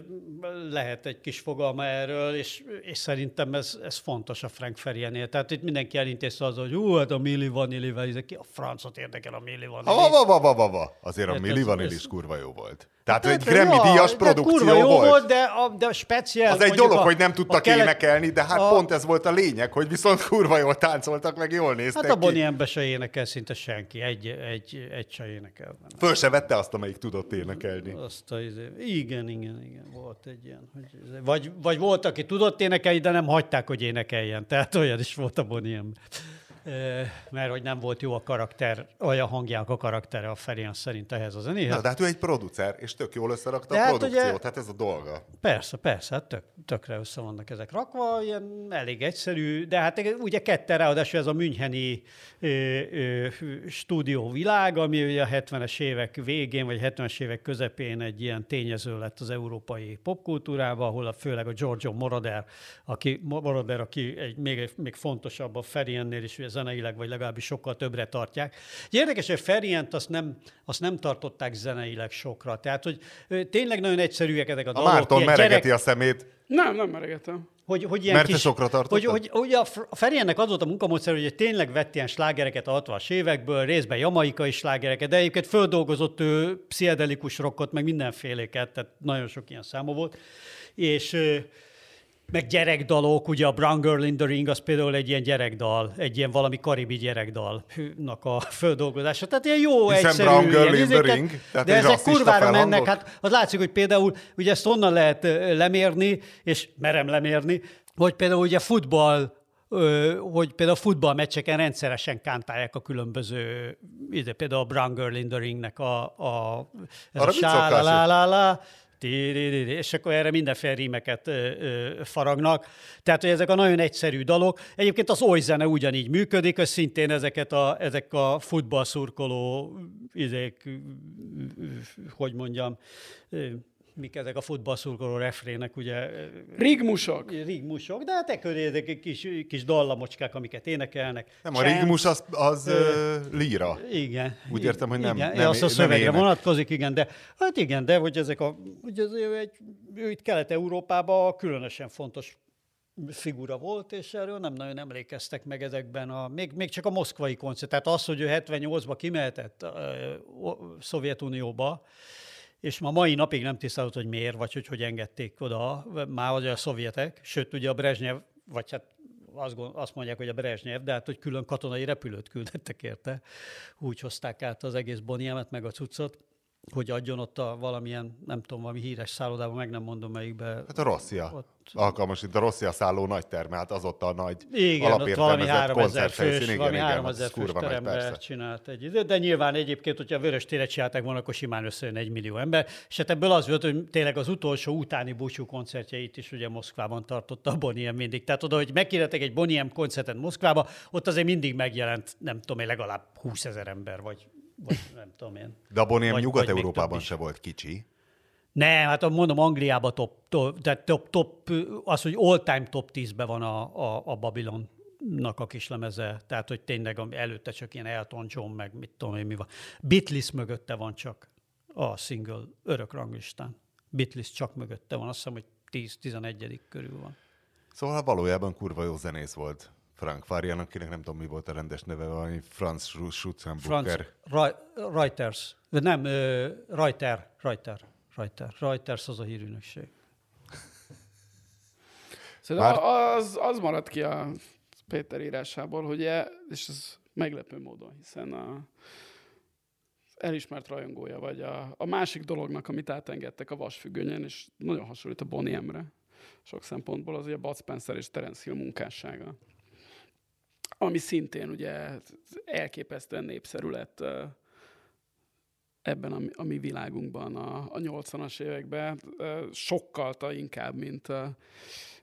S3: lehet egy kis fogalma erről, és, és szerintem ez, ez fontos a Frank Ferienél. Tehát itt mindenki elintézte az, hogy hú, hát a Milli Vanillivel, ki a francot érdekel a Milli
S1: Ha,
S3: Vanilli.
S1: va, va, va, va, va. Azért a
S3: Érted,
S1: Milli Vanilli is kurva jó volt. Tehát
S3: Hát,
S1: egy Grammy-díjas
S3: de
S1: produkció
S3: jó
S1: volt.
S3: volt, de a, de speciál...
S1: Az egy dolog,
S3: a-
S1: hogy nem tudtak
S3: kelet-
S1: énekelni, de hát
S3: a-
S1: pont ez volt a lényeg, hogy viszont kurva jól táncoltak, meg jól néztek
S3: Hát a. Bonnie M-be se énekel szinte senki, egy, egy, egy se énekel benne.
S1: Föl se vette azt, amelyik tudott énekelni.
S3: Azt a, izé- igen, igen, igen, volt egy ilyen. Hogy, izé- vagy, vagy volt, aki tudott énekelni, de nem hagyták, hogy énekeljen. Tehát olyan is volt a Bonnie M. Mert hogy nem volt jó a karakter, olyan hangjának a karaktere a Ferian szerint ehhez a zenéhez.
S1: Na, de hát ő egy producer, és tök jól összerakta
S3: De
S1: a
S3: hát
S1: produkciót,
S3: ugye-
S1: hát ez a dolga.
S3: Persze, persze, hát tök, tökre össze vannak ezek rakva, ilyen elég egyszerű, de hát ugye ketten ráadásul ez a Müncheni ö, ö, stúdióvilág, ami ugye a 70-es évek végén, vagy 70-es évek közepén egy ilyen tényező lett az európai popkultúrában, ahol a, főleg a Giorgio Moroder, aki, Moroder, aki egy, még, még fontosabb a Feriennél is, ugye zeneileg, vagy legalábbis sokkal többre tartják. Ugye Érdekes, hogy Ferient azt nem, azt nem tartották zeneileg sokra. Tehát, hogy tényleg nagyon egyszerűek ezek a,
S1: A
S3: dolgok.
S1: Márton
S3: ilyen
S1: meregeti a szemét.
S2: Nem, nem meregetem.
S3: hogy, hogy ilyen
S1: Mert
S3: kis,
S1: sokra tartottad?
S3: hogy, hogy, hogy a a Feriennek az volt a munkamódszer, hogy tényleg vett ilyen slágereket a 60-as évekből, részben jamaikai slágereket, de egyébként földolgozott ő pszichedelikus rockot, meg mindenféléket, tehát nagyon sok ilyen száma volt. És meg gyerekdalok, ugye a Brown Girl in the Ring, az például egy ilyen gyerekdal, egy ilyen valami karibi gyerekdalnak a földolgozása. Tehát ilyen jó,
S1: Hiszen
S3: egyszerű.
S1: Brown Girl in the Ring, tehát
S3: de ezek kurvára
S1: felhangok.
S3: mennek. Hát az látszik, hogy például ugye ezt onnan lehet lemérni, és merem lemérni, hogy például ugye futball hogy például a futballmeccseken rendszeresen kántálják a különböző, ide például a Brown Girl in the Ringnek a, a, ez
S1: Arra
S3: a sá, és akkor erre mindenféle rímeket faragnak. Tehát, hogy ezek a nagyon egyszerű dalok. Egyébként az oly zene ugyanígy működik, hogy szintén ezeket a, ezek a futballszurkoló, izék, hogy mondjam, mik ezek a futballszurkoló refrének, ugye
S2: Rigmusok.
S3: rigmusok, de hát e köré ezek kis, kis dallamocskák, amiket énekelnek.
S1: Nem, a
S3: Chants.
S1: rigmus az, az ö, líra.
S3: Igen.
S1: Úgy értem, hogy nem-
S3: igen,
S1: nem-
S3: azt a
S1: nem
S3: szövegre
S1: ének.
S3: vonatkozik, igen, de hát igen, de hogy ezek a, hogy ez egy, ő itt Kelet-Európában különösen fontos figura volt, és erről nem nagyon emlékeztek meg ezekben a, még, még csak a moszkvai koncert. Tehát az, hogy ő 78-ba kimehetett ö, o- Szovjetunióba, és ma mai napig nem tisztelt, hogy miért, vagy hogy hogy engedték oda, már az a szovjetek, sőt ugye a Brezsnyev, vagy hát azt, mondják, hogy a Brezsnyev, de hát hogy külön katonai repülőt küldettek érte. Úgy hozták át az egész Boniemet, meg a cuccot, hogy adjon ott a valamilyen, nem tudom, valami híres szállodában, meg nem mondom melyikbe.
S1: Hát a Rosszia.
S3: Ott-
S1: Alkalmas, itt a Rosszia szálló nagy terme, hát az ott a nagy
S3: Igen,
S1: alapértelmezett
S3: 3000
S1: koncerthelyszín.
S3: fős,
S1: Igen,
S3: valami
S1: igen,
S3: 3000
S1: az
S3: fős terembe csinált egy időt, de nyilván egyébként, hogyha a Vörös téret csinálták volna, akkor simán összejön egy millió ember, és hát ebből az volt, hogy tényleg az utolsó utáni búcsú koncertjeit is ugye Moszkvában tartotta a Boniem mindig. Tehát oda, hogy megkérdettek egy Boniem koncertet Moszkvába, ott azért mindig megjelent, nem tudom legalább 20 ezer ember, vagy, vagy nem tudom én.
S1: De a
S3: Vagy-
S1: Nyugat-Európában se volt kicsi.
S3: Nem, hát mondom, Angliában top, top, tehát top, top, az, hogy all-time top 10-ben van a, a, a Babylonnak a kislemeze, tehát hogy tényleg előtte csak ilyen Elton John, meg mit tudom én mi van. Beatles mögötte van csak a single örök ranglistán. Beatles csak mögötte van, azt hiszem, hogy 10-11 körül van.
S1: Szóval valójában kurva jó zenész volt. Frank Farian, akinek nem tudom, mi volt a rendes neve, valami Franz
S3: Franz
S1: Schutzenbucher.
S3: Ra- Reuters, de nem, ö, Reuter, Reuter, Reuter. Reuters az a hírűnökség.
S2: Szerintem
S1: Már-
S2: az, az maradt ki a Péter írásából, hogy e, és ez meglepő módon, hiszen a, elismert rajongója vagy a, a másik dolognak, amit átengedtek a vasfüggönyen, és nagyon hasonlít a Bonnie M-re sok szempontból, az ugye Bud Spencer és Terence Hill munkássága. Ami szintén ugye elképesztően népszerű lett ebben a, a mi világunkban a, a 80-as években, sokkalta inkább, mint,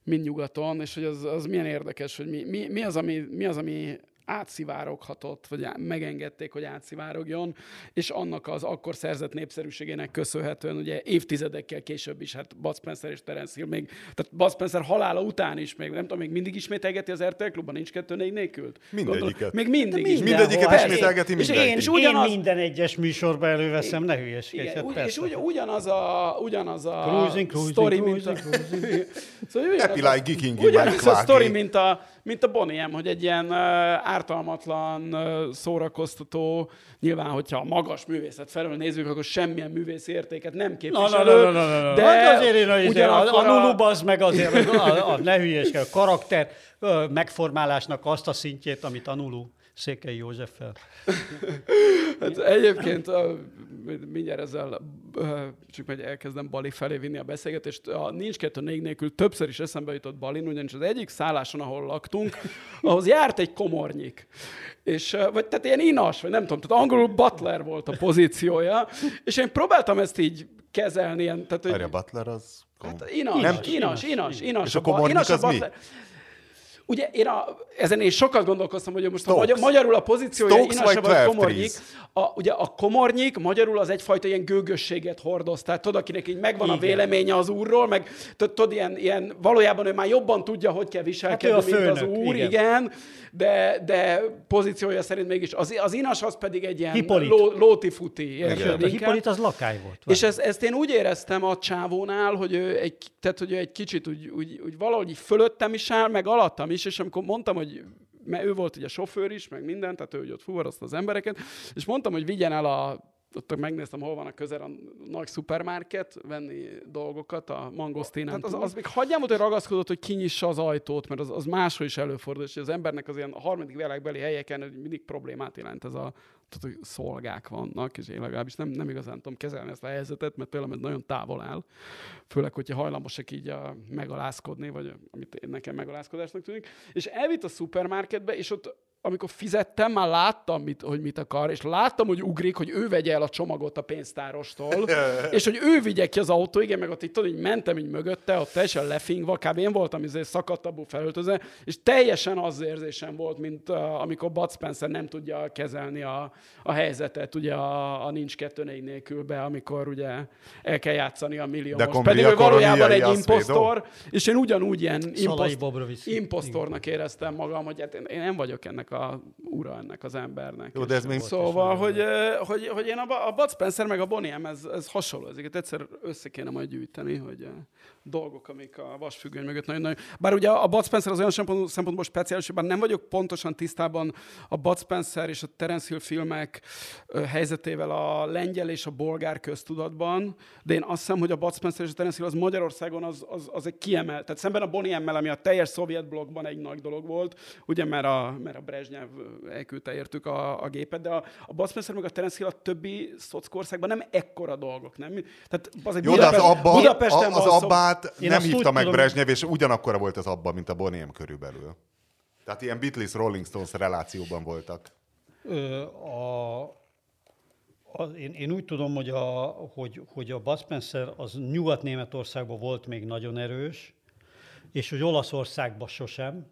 S2: mint nyugaton, és hogy az, az milyen érdekes, hogy mi, mi, mi, az, ami, mi az, ami átszivároghatott, vagy megengedték, hogy átszivárogjon, és annak az akkor szerzett népszerűségének köszönhetően ugye évtizedekkel később is, hát Bud Spencer és Terence Hill még, tehát Bud Spencer halála után is, még nem tudom, még mindig ismételgeti az RTL klubban, nincs kettő négy nélkül?
S1: Mindegyiket.
S2: még mindig is.
S1: Mindegyiket ismételgeti
S2: És én
S1: mindenki.
S2: is
S3: Én
S2: ugyanaz,
S3: minden egyes műsorban előveszem, ne hülyeskedj.
S2: igen,
S3: hát
S2: és ugy, ugyanaz a, ugyanaz a
S3: Cruising, cruising,
S2: story, mint a,
S3: cruising,
S2: szóval ugyanaz
S1: Happy
S2: a-
S1: like geeking
S2: Ugyanaz a
S1: Waggy.
S2: mint a, mint a Bonnie M, hogy egy ilyen ártalmatlan, szórakoztató, nyilván, hogyha a magas művészet felől nézzük, akkor semmilyen művész értéket nem képviselő.
S3: Na, na, na, na, na. De hát azért én a, ugyanakkor a, a, Nulu az meg azért, a, a, ne hülyeskedj, a karakter megformálásnak azt a szintjét, amit a Nulu Székely Józseffel.
S2: hát egyébként a, mindjárt ezzel csak meg elkezdem Bali felé vinni a beszélgetést. A nincs kettő négy nélkül többször is eszembe jutott Balin, ugyanis az egyik szálláson, ahol laktunk, ahhoz járt egy komornyik. És, vagy tehát ilyen inas, vagy nem tudom, tehát angolul butler volt a pozíciója, és én próbáltam ezt így kezelni. Ilyen, tehát,
S1: hogy... a butler az...
S2: Hát inas, nem, inas, inas, inas, inas.
S1: És a komornyik az mi?
S2: Ugye én a, ezen én sokat gondolkoztam, hogy most a magyar, magyarul a pozíciója Inasa vagy komornyik. A, ugye a komornyik magyarul az egyfajta ilyen gőgösséget hordoz. Tehát tudod, akinek így megvan Igen. a véleménye az úrról, meg tudod, ilyen, ilyen, valójában ő már jobban tudja, hogy kell viselkedni, hát mint az úr, igen. igen de, de pozíciója szerint mégis. Az, az Inas az pedig egy ilyen ló, lóti-futi.
S3: A Hippolit az lakály volt.
S2: És ezt, ezt én úgy éreztem a csávónál, hogy ő egy, tehát, hogy ő egy kicsit úgy, úgy, úgy valahogy fölöttem is áll, meg alattam is, és amikor mondtam, hogy mert ő volt ugye sofőr is, meg minden, tehát ő hogy ott fuvarozta az embereket, és mondtam, hogy vigyen el a ott megnéztem, hol van a közel a nagy szupermarket, venni dolgokat a mangosztinen. Tehát az, az még hagyjám hogy ragaszkodott, hogy kinyissa az ajtót, mert az, az máshol is előfordul, és az embernek az ilyen harmadik világbeli helyeken mindig problémát jelent ez a tehát, hogy szolgák vannak, és én legalábbis nem, nem igazán tudom kezelni ezt a helyzetet, mert tényleg nagyon távol áll. Főleg, hogyha hajlamosak így a megalázkodni, vagy amit nekem megalázkodásnak tűnik. És elvitt a szupermarketbe, és ott amikor fizettem, már láttam, mit, hogy mit akar, és láttam, hogy ugrik, hogy ő vegye el a csomagot a pénztárostól, és hogy ő vigye ki az autó, igen, meg ott így, tudod, így mentem így mögötte, ott teljesen lefingva, kb. én voltam izé szakadtabbú felöltözve, és teljesen az érzésem volt, mint uh, amikor Bud Spencer nem tudja kezelni a, a helyzetet, ugye a, a nincs kettő négy nélkül be, amikor ugye el kell játszani a milliómos. Pedig ő valójában egy impostor, és én ugyanúgy ilyen impost, impostornak éreztem magam, hogy hát én, én nem vagyok ennek a ura ennek az embernek.
S1: Jó, de ez még
S2: Szóval, hogy, hogy, hogy én a, a Bud Spencer meg a Boniem, ez, ez hasonló. Ezeket egyszer össze kéne majd gyűjteni, hogy dolgok, amik a vasfüggöny mögött nagyon-nagyon... Bár ugye a Bud Spencer az olyan szempont, szempontból speciális, hogy bár nem vagyok pontosan tisztában a Bud Spencer és a Terence Hill filmek helyzetével a lengyel és a bolgár köztudatban, de én azt hiszem, hogy a Bud Spencer és a Terence Hill az Magyarországon az, az, az egy kiemelt. Tehát szemben a Bonnie M-mel, ami a teljes szovjet blogban egy nagy dolog volt, ugye mert a, mert a Brezsnyev elküldte értük a, a gépet, de a, a Bud Spencer meg a Terence Hill a többi szockországban nem ekkora dolgok, nem? Tehát
S1: az egy Jó, Budapest, az abba, Budapesten az, az abbát nem hívta meg tudom... Brezsnyev, és ugyanakkora volt az abba, mint a Boniem körülbelül. Tehát ilyen Beatles-Rolling Stones relációban voltak.
S3: Ö, a, a, én, én úgy tudom, hogy a, hogy, hogy a Bud Spencer az Nyugat-Németországban volt még nagyon erős, és hogy Olaszországban sosem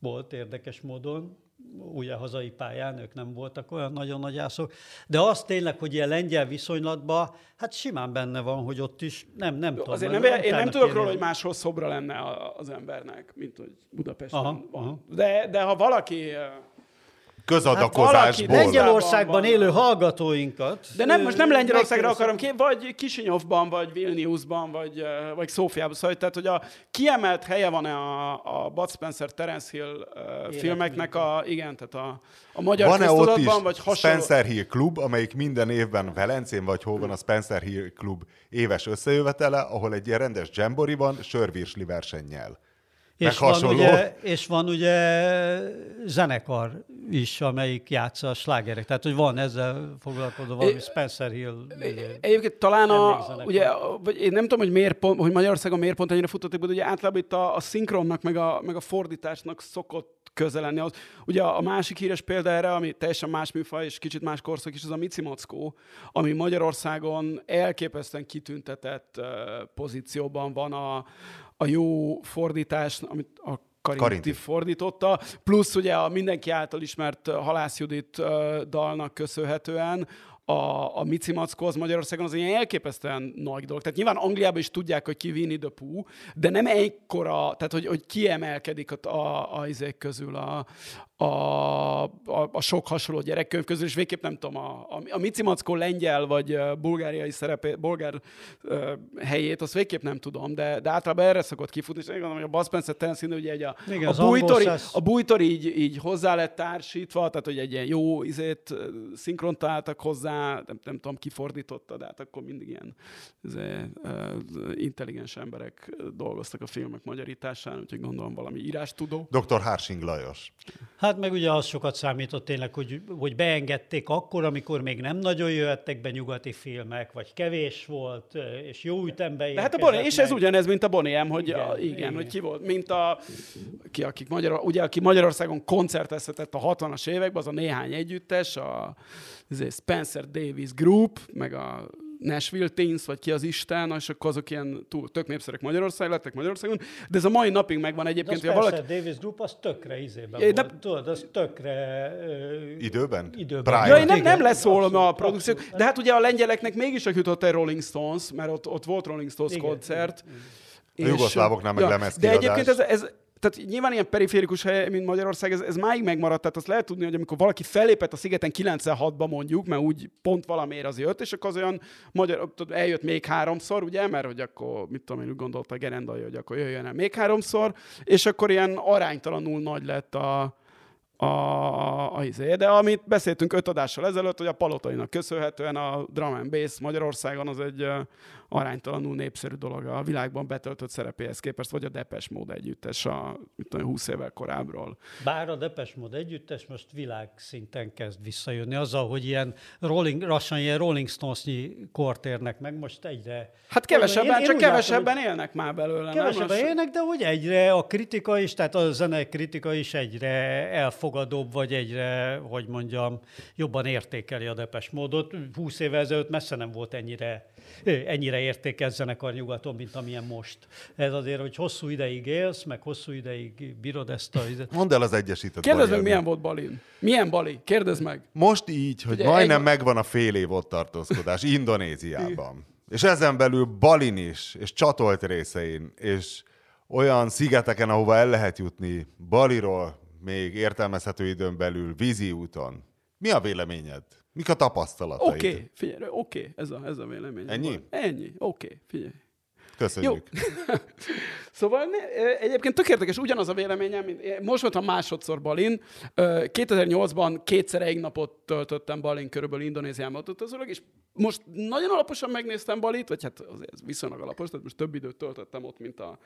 S3: volt érdekes módon, ugye hazai pályán, ők nem voltak olyan nagyon nagy ászok, de az tényleg, hogy ilyen lengyel viszonylatban, hát simán benne van, hogy ott is nem, nem
S2: tudom. Azért nem, én nem tudok róla, hogy máshol szobra lenne az embernek, mint hogy Budapesten aha, van. Aha. De, de ha valaki
S1: közadakozásból.
S3: Hát Lengyelországban élő hallgatóinkat.
S2: De nem, most nem Lengyelországra akarom ki, vagy Kisinyovban, vagy Vilniusban, vagy, vagy Szófiában. Szóval, tehát, hogy a kiemelt helye van a, a Bud Spencer, Terence Hill uh, filmeknek a, igen, tehát a, a magyar
S1: van-e ott is vagy hasonló... Spencer Hill Klub, amelyik minden évben Velencén, vagy hol van a Spencer Hill Klub éves összejövetele, ahol egy ilyen rendes jamboree van, sörvirsli versennyel.
S3: És van, ugye, és van ugye zenekar is, amelyik játsza a slágerek. Tehát, hogy van ezzel foglalkozó valami Spencer Hill.
S2: Egyébként talán a, ugye, vagy én nem tudom, hogy miért pont, hogy Magyarországon miért pont ennyire futott, de ugye általában itt a, a szinkronnak, meg a, meg a fordításnak szokott közel lenni. Az, ugye a másik híres példa erre, ami teljesen más műfaj és kicsit más korszak is, az a Mici Mockó, ami Magyarországon elképesztően kitüntetett pozícióban van a, a jó fordítás, amit a Karinti, Karinti fordította, plusz ugye a mindenki által ismert Halász Judit dalnak köszönhetően, a, a Mici Mackó az Magyarországon az ilyen elképesztően nagy dolog. Tehát nyilván Angliában is tudják, hogy ki Winnie the Pooh, de nem egykora, tehát hogy, hogy kiemelkedik a, a, a izék közül a, a, a, a sok hasonló gyerekkönyv közül, és végképp nem tudom, a, a, a Mici Mackó lengyel vagy bulgáriai szerepét, bulgár uh, helyét, azt végképp nem tudom, de, de általában erre szokott kifutni, és én gondolom, hogy a Buzz Spencer Tennessee, ugye egy a, Igen, a, bújtori, a bújtori így, így hozzá lett társítva, tehát hogy egy ilyen jó izét szinkront találtak hozzá, nem, nem tudom, kifordította, de hát akkor mindig ilyen izé, uh, intelligens emberek dolgoztak a filmek magyarításán, úgyhogy gondolom valami írástudó.
S1: Dr. Hársing Lajos.
S3: Hát meg ugye az sokat számított tényleg, hogy, hogy beengedték akkor, amikor még nem nagyon jöhettek be nyugati filmek, vagy kevés volt, és jó ütemben
S2: De hát a Bonnie, és ez ugyanez, mint a Bonnie hogy igen, a, igen, igen, hogy ki volt, mint a, ki, akik Magyar, ugye, aki Magyarországon koncertezhetett a 60-as években, az a néhány együttes, a Spencer Davis Group, meg a Nashville Teens, vagy ki az Isten, és akkor azok ilyen túl, tök népszerűek Magyarország lettek Magyarországon, de ez a mai napig megvan egyébként.
S3: De a Spencer valaki... Davis Group az tökre izében é, de... volt, tudod, az tökre...
S1: Uh, időben?
S3: Időben.
S2: Ja, én nem, nem leszólom a produkció, de hát ugye a lengyeleknek mégis jutott egy Rolling Stones, mert ott, ott volt Rolling Stones igen, koncert.
S1: Igen. A jugoszlávoknál meg ja, lemez
S2: De egyébként ez, ez, tehát nyilván ilyen periférikus hely, mint Magyarország, ez, ez máig megmaradt, tehát azt lehet tudni, hogy amikor valaki fellépett a szigeten 96-ba mondjuk, mert úgy pont valamiért az jött, és akkor az olyan magyar, eljött még háromszor, ugye, mert hogy akkor, mit tudom én, úgy gondolta gerendai, hogy akkor jöjjön el még háromszor, és akkor ilyen aránytalanul nagy lett a, a, a, a izé. De amit beszéltünk öt adással ezelőtt, hogy a palotainak köszönhetően a drum and bass Magyarországon az egy aránytalanul népszerű dolog a világban betöltött szerepéhez képest, vagy a Depes Mód együttes a tudom, 20 évvel korábbról.
S3: Bár a Depes Mód együttes most világszinten kezd visszajönni, azzal, hogy ilyen rolling, lassan ilyen Rolling Stones-nyi kort érnek meg, most egyre...
S2: Hát kevesebben, én, csak én kevesebben látom, élnek már belőle.
S3: Kevesebben nem? élnek, de hogy egyre a kritika is, tehát a zenei kritika is egyre elfogadóbb, vagy egyre, hogy mondjam, jobban értékeli a Depes módot. 20 évvel ezelőtt messze nem volt ennyire ennyire értékes zenekar nyugaton, mint amilyen most. Ez azért, hogy hosszú ideig élsz, meg hosszú ideig bírod ezt a...
S1: Mondd el az egyesített
S2: Kérdezd meg, milyen volt Balin? Milyen Bali? Kérdezd meg.
S1: Most így, hogy Ugye, majdnem egy... megvan a fél év ott tartózkodás Indonéziában. és ezen belül Balin is, és csatolt részein, és olyan szigeteken, ahova el lehet jutni, Baliról még értelmezhető időn belül, vízi úton. Mi a véleményed? Mik a tapasztalataid?
S2: Oké, okay, figyelj, oké, okay, ez, a, ez a vélemény.
S1: Ennyi?
S2: Ennyi, oké, okay, figyelj.
S1: Köszönjük. Jó.
S2: szóval egyébként tök érdekes, ugyanaz a véleményem, mint most voltam másodszor Balin. 2008-ban kétszer egy napot töltöttem Balin körülbelül Indonéziában utazólag, és most nagyon alaposan megnéztem Balit, vagy hát azért viszonylag alapos, tehát most több időt töltöttem ott, mint a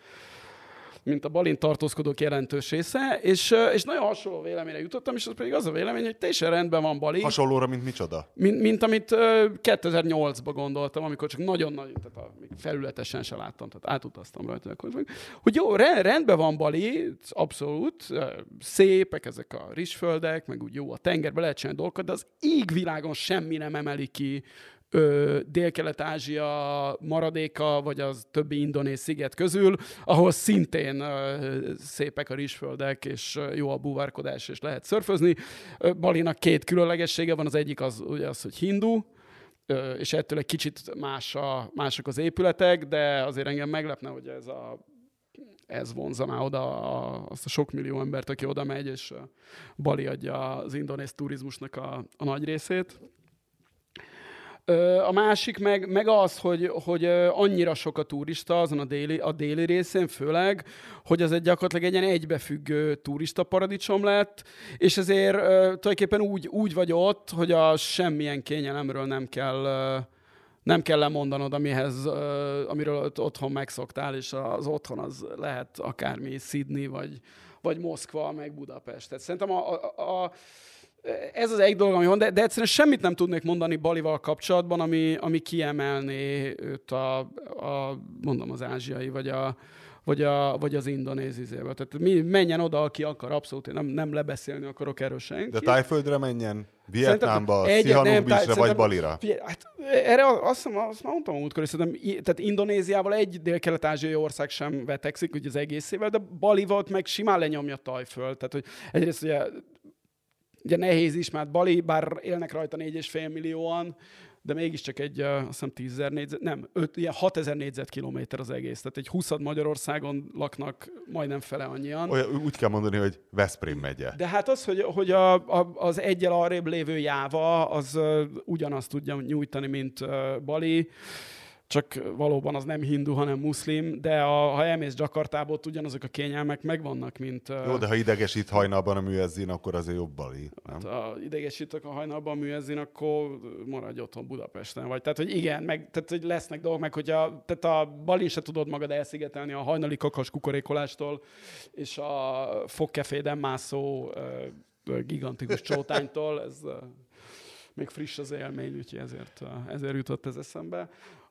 S2: mint a balint tartózkodók jelentős része, és, és nagyon hasonló véleményre jutottam, és az pedig az a vélemény, hogy teljesen rendben van Bali.
S1: Hasonlóra, mint micsoda?
S2: Mint, mint amit 2008-ban gondoltam, amikor csak nagyon-nagyon, tehát a, felületesen se láttam, tehát átutaztam rajta. Akkor, hogy jó, rendben van Bali, abszolút, szépek ezek a rizsföldek, meg úgy jó a tengerbe lehet csinálni dolgokat, de az égvilágon semmi nem emeli ki Dél-Kelet-Ázsia maradéka, vagy az többi indonéz sziget közül, ahol szintén ö, szépek a rizsföldek, és jó a búvárkodás, és lehet szörfözni. Balinak két különlegessége van, az egyik az, ugye az, hogy hindu, és ettől egy kicsit más a, mások az épületek, de azért engem meglepne, hogy ez a ez vonzaná oda a, azt a sok millió embert, aki oda megy, és Bali adja az indonéz turizmusnak a, a nagy részét. A másik meg, meg az, hogy, hogy annyira sok a turista azon a déli, a déli részén főleg, hogy az egy gyakorlatilag egy ilyen egybefüggő turista paradicsom lett, és ezért tulajdonképpen úgy, úgy vagy ott, hogy a semmilyen kényelemről nem kell nem kell lemondanod, amihez, amiről otthon megszoktál, és az otthon az lehet akármi Sydney, vagy, vagy Moszkva, meg Budapest. Tehát szerintem a, a, a ez az egy dolog, ami van, de, de egyszerűen semmit nem tudnék mondani Balival kapcsolatban, ami, ami kiemelné őt a, a, mondom, az ázsiai, vagy a, vagy, a, vagy az indonéz izébe. Tehát mi, menjen oda, aki akar, abszolút, én nem, nem lebeszélni akarok erről senki.
S1: De Tájföldre menjen? Vietnámba, Sihanouk Beachre, vagy Balira?
S2: Hát erre azt, hiszem, azt mondtam a múltkor, szerintem, tehát Indonéziával egy dél-kelet-ázsiai ország sem vetekszik, ugye az egészével, de Bali volt meg simán lenyomja Tajföld. Tehát, hogy egyrészt ugye ugye nehéz is, mert Bali, bár élnek rajta 4,5 millióan, de mégiscsak egy, azt hiszem 10 négyzet, nem, 5, ilyen 6000 négyzetkilométer az egész. Tehát egy 20 Magyarországon laknak majdnem fele annyian.
S1: Olyan, úgy kell mondani, hogy Veszprém megye.
S2: De hát az, hogy, hogy a, a, az egyel arrébb lévő Jáva, az ugyanazt tudja nyújtani, mint Bali csak valóban az nem hindu, hanem muszlim, de a, ha elmész Jakartából, ott ugyanazok a kényelmek megvannak, mint...
S1: Jó, de ha idegesít hajnalban a műezzin, akkor azért jobb bali, nem?
S2: Hát, ha idegesítek a hajnalban a műezzin, akkor maradj otthon Budapesten. Vagy, tehát, hogy igen, meg, tehát, hogy lesznek dolgok, meg hogyha tehát a bali se tudod magad elszigetelni a hajnali kakas kukorékolástól, és a fogkeféden mászó gigantikus csótánytól, ez még friss az élmény, úgyhogy ezért, ezért jutott ez eszembe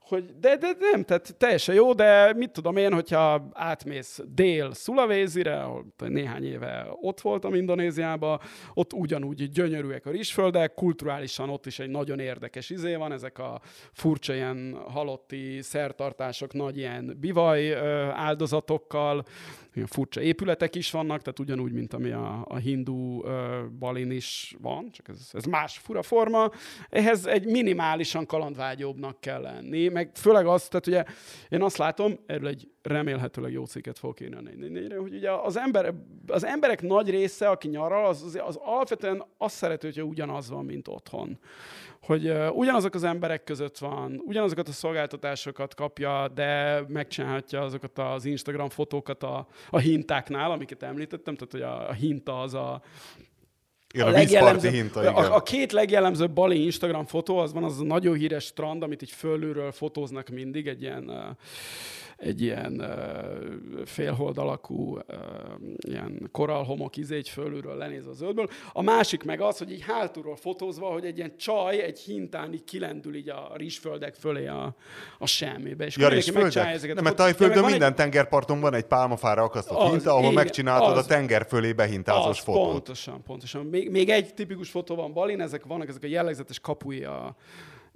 S2: hogy de, de nem, tehát teljesen jó, de mit tudom én, hogyha átmész dél Szulavézire, ahol néhány éve ott voltam Indonéziában, ott ugyanúgy gyönyörűek a rizsföldek, kulturálisan ott is egy nagyon érdekes izé van, ezek a furcsa ilyen halotti szertartások, nagy ilyen bivaj áldozatokkal, ilyen furcsa épületek is vannak, tehát ugyanúgy, mint ami a, a hindu uh, balin is van, csak ez, ez más fura forma. Ehhez egy minimálisan kalandvágyóbbnak kell lenni, meg főleg azt, tehát ugye én azt látom, erről egy remélhetőleg jó cikket fogok írni a 4 hogy ugye az, ember, az emberek nagy része, aki nyaral, az, az, az alapvetően azt szerető, hogyha ugyanaz van, mint otthon hogy ugyanazok az emberek között van, ugyanazokat a szolgáltatásokat kapja, de megcsinálhatja azokat az Instagram fotókat a, a hintáknál, amiket említettem, tehát hogy a, a hinta az a
S1: igen, a, a, legjellemzőbb, hinta, igen.
S2: A, a két legjellemzőbb bali Instagram fotó, az van az a nagyon híres strand, amit így fölülről fotóznak mindig, egy ilyen uh, egy ilyen félhold alakú ilyen koralhomok izé, egy fölülről lenéz a zöldből. A másik meg az, hogy így hátulról fotózva, hogy egy ilyen csaj egy hintán így kilendül így a rizsföldek fölé a, a semmibe. És
S1: ja, ezeket. Nem, mert Tajföldön ja, minden egy... tengerparton van egy pálmafára akasztott az, hinta, ahol igen, megcsináltad az, a tenger fölé behintázós fotót.
S2: Pontosan, pontosan. Még, még egy tipikus fotó van Balin, ezek vannak ezek a jellegzetes kapui a,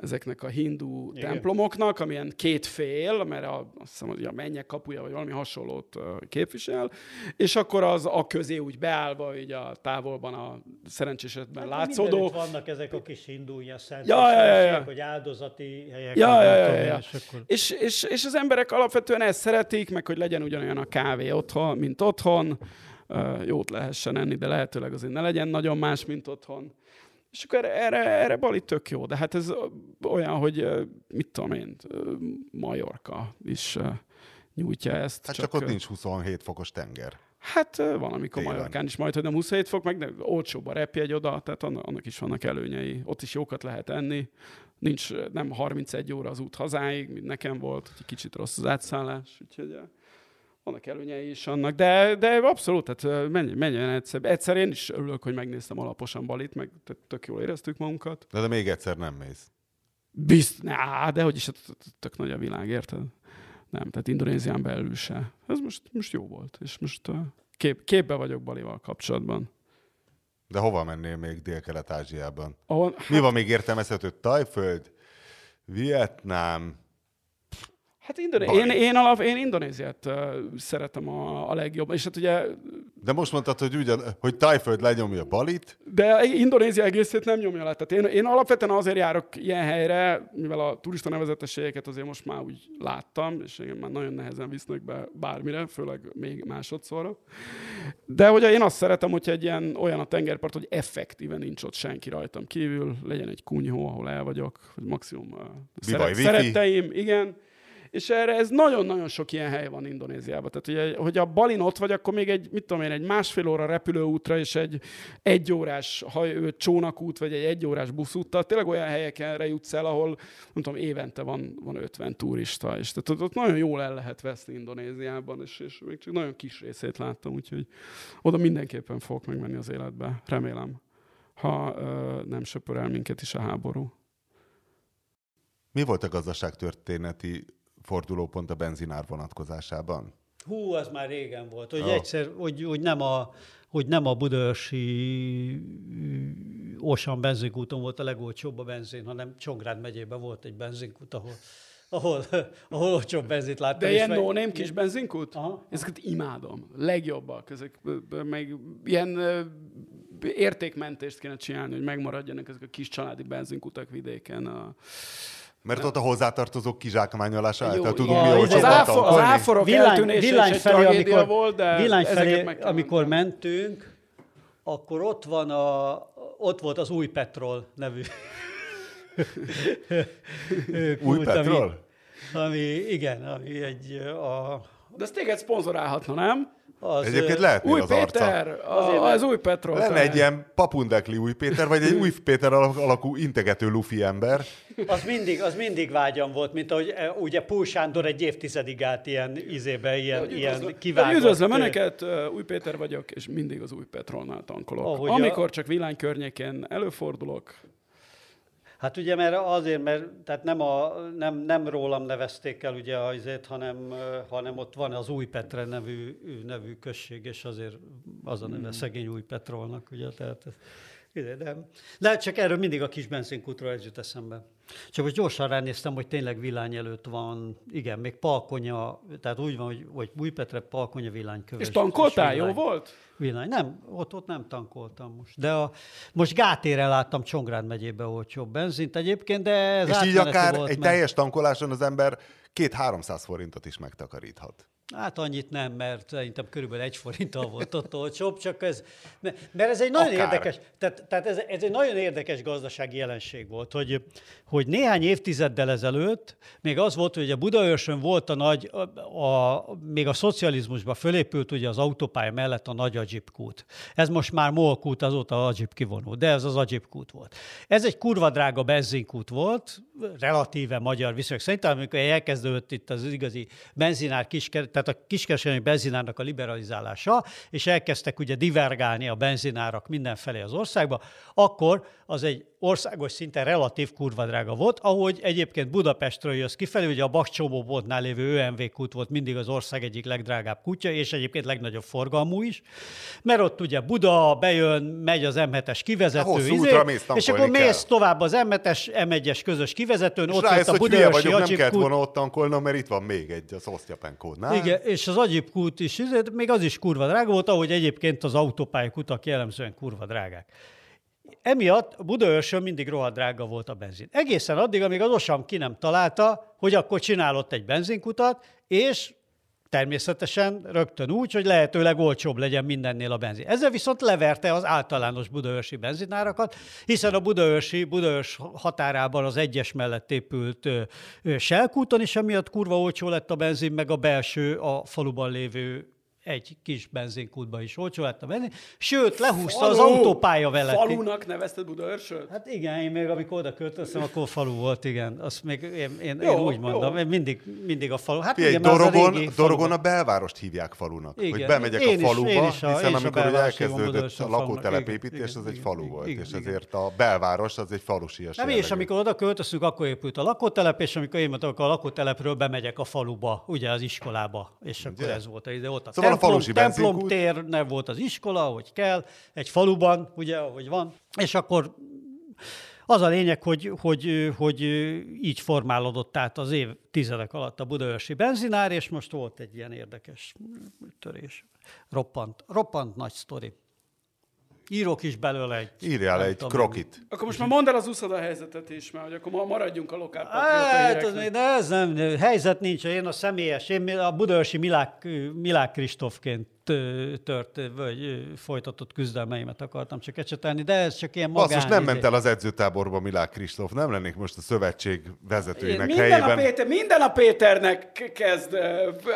S2: ezeknek a hindu Igen. templomoknak, amilyen két fél, mert a, azt hiszem, hogy a mennyek kapuja, vagy valami hasonlót képvisel, és akkor az a közé úgy beállva, így a távolban a szerencsésetben hát látszódó.
S3: vannak ezek a kis hindu ilyen
S2: ja, ja, ja, ja.
S3: hogy áldozati helyek.
S2: Ja, ja, ja, ja, ja. És, akkor... és, és, és, az emberek alapvetően ezt szeretik, meg hogy legyen ugyanolyan a kávé otthon, mint otthon, jót lehessen enni, de lehetőleg azért ne legyen nagyon más, mint otthon. És akkor erre, erre, erre Bali tök jó, de hát ez olyan, hogy mit tudom én, Majorka is nyújtja ezt.
S1: Hát csak, csak ott nincs 27 fokos tenger.
S2: Hát van, amikor Télen. Majorkán is majd, hogy nem 27 fok, meg nem, olcsóbb a repjegy oda, tehát annak is vannak előnyei. Ott is jókat lehet enni. Nincs, nem 31 óra az út hazáig, mint nekem volt, kicsit rossz az átszállás, úgyhogy vannak előnyei is annak, de, de abszolút, tehát menj, menjen egyszer. Egyszer én is örülök, hogy megnéztem alaposan Balit, meg tök jól éreztük magunkat.
S1: De, de még egyszer nem mész.
S2: Bizt, ná, de hogy is, tök nagy a világ, érted? Nem, tehát Indonézián belül se. Ez most, most jó volt, és most kép, képbe vagyok Balival kapcsolatban.
S1: De hova mennél még Dél-Kelet-Ázsiában? Ahol, hát... Mi van még értelmezhető? Tajföld, Vietnám,
S2: Hát Indoné- én, én, alap, én Indonéziát uh, szeretem a, a legjobban. És hát ugye...
S1: De most mondtad, hogy, ugyan, hogy Tájföld lenyomja Balit?
S2: De Indonézia egészét nem nyomja le. Tehát én, én alapvetően azért járok ilyen helyre, mivel a turista nevezetességeket azért most már úgy láttam, és igen, már nagyon nehezen visznek be bármire, főleg még másodszorra. De hogy én azt szeretem, hogy egy ilyen olyan a tengerpart, hogy effektíven nincs ott senki rajtam kívül, legyen egy kunyhó, ahol el vagyok, vagy maximum uh, szeret, szeretteim, igen és erre ez nagyon-nagyon sok ilyen hely van Indonéziában. Tehát, hogy, hogy a Balin ott vagy, akkor még egy, mit tudom én, egy másfél óra repülőútra és egy egyórás haj, csónakút, vagy egy egyórás buszúttal, tényleg olyan helyekre jutsz el, ahol, nem tudom, évente van, van 50 turista, és tehát ott, nagyon jól el lehet veszni Indonéziában, és, és még csak nagyon kis részét láttam, úgyhogy oda mindenképpen fogok megmenni az életbe, remélem, ha ö, nem söpör el minket is a háború.
S1: Mi volt a gazdaságtörténeti fordulópont a benzinár vonatkozásában?
S3: Hú, az már régen volt, hogy oh. egyszer, hogy, hogy, nem a, hogy nem a Budaörsi Osan benzinkúton volt a legolcsóbb a benzin, hanem Csongrád megyében volt egy benzinkút, ahol ahol, ahol olcsóbb benzint láttam.
S2: De ilyen no name kis benzinkút? Aha. Ezeket imádom. Legjobbak. Ezek meg ilyen értékmentést kéne csinálni, hogy megmaradjanak ezek a kis családi benzinkutak vidéken. A...
S1: Mert ott a hozzátartozók kizsákmányolása által tudunk mi
S3: Az
S1: olcsóban
S2: az, áfor, az áforok
S3: Villány, villány
S2: egy
S3: felé, amikor,
S2: volt, de
S3: villány felé amikor mentünk, akkor ott van a, ott volt az új Petrol nevű
S1: Új
S3: kút,
S1: petrol?
S3: Ami, ami, igen, ami egy a,
S2: De ezt téged szponzorálhatna, nem?
S3: Az,
S1: Egyébként
S3: ö,
S1: lehetnél
S2: Új
S1: az arca.
S2: Péter,
S3: Azért,
S2: a,
S3: mert-
S2: az új Petrol.
S1: Lenne egy ilyen papundekli új Péter, vagy egy új Péter alak- alakú integető lufi ember.
S3: Az mindig, az mindig vágyam volt, mint ahogy e, ugye Pól Sándor egy évtizedig állt ilyen izébe, ilyen,
S2: Hogy
S3: ilyen
S2: üdvözlöm-
S3: kivágott.
S2: Üdvözlöm Önöket, Új Péter vagyok, és mindig az Új Petrolnál tankolok.
S3: Ahogy a-
S2: Amikor csak villány környékén előfordulok,
S3: Hát ugye, mert azért, mert tehát nem, a, nem, nem rólam nevezték el ugye azért, hanem, ö, hanem ott van az Új Petre nevű, nevű község, és azért az a neve
S2: Hmm.
S3: szegény Új Petrolnak, ugye, tehát ez, ide, de, de csak erről mindig a kis benzinkútról ez jut eszembe. Csak most gyorsan ránéztem, hogy tényleg villány előtt van, igen, még Palkonya, tehát úgy van, hogy, hogy Új Petre, Palkonya villányköves.
S2: és tankoltál, jó
S3: villány.
S2: volt?
S3: Villány. Nem, ott, ott nem tankoltam most. De a, most Gátére láttam Csongrád megyébe olcsóbb benzint egyébként, de ez
S1: És így akár
S3: volt,
S1: egy
S3: mert-
S1: teljes tankoláson az ember két-háromszáz forintot is megtakaríthat.
S3: Hát annyit nem, mert szerintem körülbelül egy forinttal volt ott olcsóbb, csak ez, mert ez egy nagyon
S1: Akár.
S3: érdekes, tehát, tehát ez, ez egy nagyon érdekes gazdasági jelenség volt, hogy, hogy néhány évtizeddel ezelőtt még az volt, hogy a Budaörsön volt a nagy, a, a, még a szocializmusban fölépült ugye az autópálya mellett a nagy Agyipkút. Ez most már Molkút, azóta Agyip kivonult, de ez az Agyipkút volt. Ez egy kurva drága benzinkút volt, relatíve magyar viszonyok szerint, amikor elkezdődött itt az igazi benzinár, kisker, tehát a kiskereskedelmi benzinárnak a liberalizálása, és elkezdtek ugye divergálni a benzinárak mindenfelé az országba, akkor az egy országos szinten relatív kurva drága volt, ahogy egyébként Budapestről jössz kifelé, ugye a Bakcsomó boltnál lévő ÖMV kút volt mindig az ország egyik legdrágább kutya, és egyébként legnagyobb forgalmú is, mert ott ugye Buda bejön, megy az M7-es kivezető, izé,
S1: mész,
S3: és akkor mész
S1: kell.
S3: tovább az M7-es, M1-es közös kivezetőn,
S1: És
S3: ott
S1: rájössz,
S3: a Budaörsi
S1: vagyok, nem kellett volna ott tankolnom, mert itt van még egy, az Osztyapen kódnál.
S3: igen, és az Agyip kút is, még az is kurva drága volt, ahogy egyébként az autópályák utak jellemzően kurva drágák. Emiatt Budaörsön mindig rohadt drága volt a benzin. Egészen addig, amíg az Osam ki nem találta, hogy akkor csinálott egy benzinkutat, és természetesen rögtön úgy, hogy lehetőleg olcsóbb legyen mindennél a benzin. Ezzel viszont leverte az általános budaörsi benzinárakat, hiszen a budaörsi, budaörs határában az egyes mellett épült selkúton is, emiatt kurva olcsó lett a benzin, meg a belső, a faluban lévő egy kis benzinkútba is olcsó lett a benzin, sőt, lehúzta az
S2: Falu!
S3: autópálya velett.
S2: Falunak nevezted Budaörsöt?
S3: Hát igen, én még amikor oda költöztem, akkor falu volt, igen. Azt még én, én,
S2: Jó,
S3: én úgy
S2: jó.
S3: mondom, én mindig, mindig a falu. Hát
S1: Figyelj,
S3: igen, az a
S1: Dorogon, Dorogon a belvárost hívják falunak.
S3: Igen.
S1: Hogy bemegyek
S3: Én
S1: a
S3: is-
S1: faluba,
S3: én is a-
S1: hiszen
S3: is a
S1: amikor
S3: hívom
S1: elkezdődött a lakótelepépítés, az egy falu volt, és ezért a belváros az egy falusias
S3: Nem, és amikor oda költöztünk, akkor épült a lakótelep, és amikor én mondtam, akkor a lakótelepről bemegyek a faluba, ugye az iskolába, és akkor ez volt ide ott a
S1: Szóval a
S3: templom,
S1: falusi
S3: templom
S1: benzinkút.
S3: térnél volt az iskola, ahogy kell, egy faluban, ugye, ahogy van, és akkor az a lényeg, hogy, hogy, hogy így formálódott át az évtizedek alatt a budaörsi benzinár, és most volt egy ilyen érdekes törés. Roppant, roppant nagy sztori. Írok is belőle egy...
S1: Írjál egy
S3: tudom,
S1: krokit.
S2: Akkor most már mondd el az úszoda helyzetet is, mert hogy akkor ma maradjunk a lokál
S3: Hát, de ez nem, helyzet nincs, én a személyes, én a budaörsi Milák, Milák Kristófként tört, vagy folytatott küzdelmeimet akartam csak ecsetelni, de ez csak ilyen magán...
S1: Basszus, nem
S3: izé.
S1: ment el az edzőtáborba Milák Kristóf, nem lennék most a szövetség vezetőjének
S2: Minden a,
S1: helyében.
S2: Péter, minden a Péternek kezd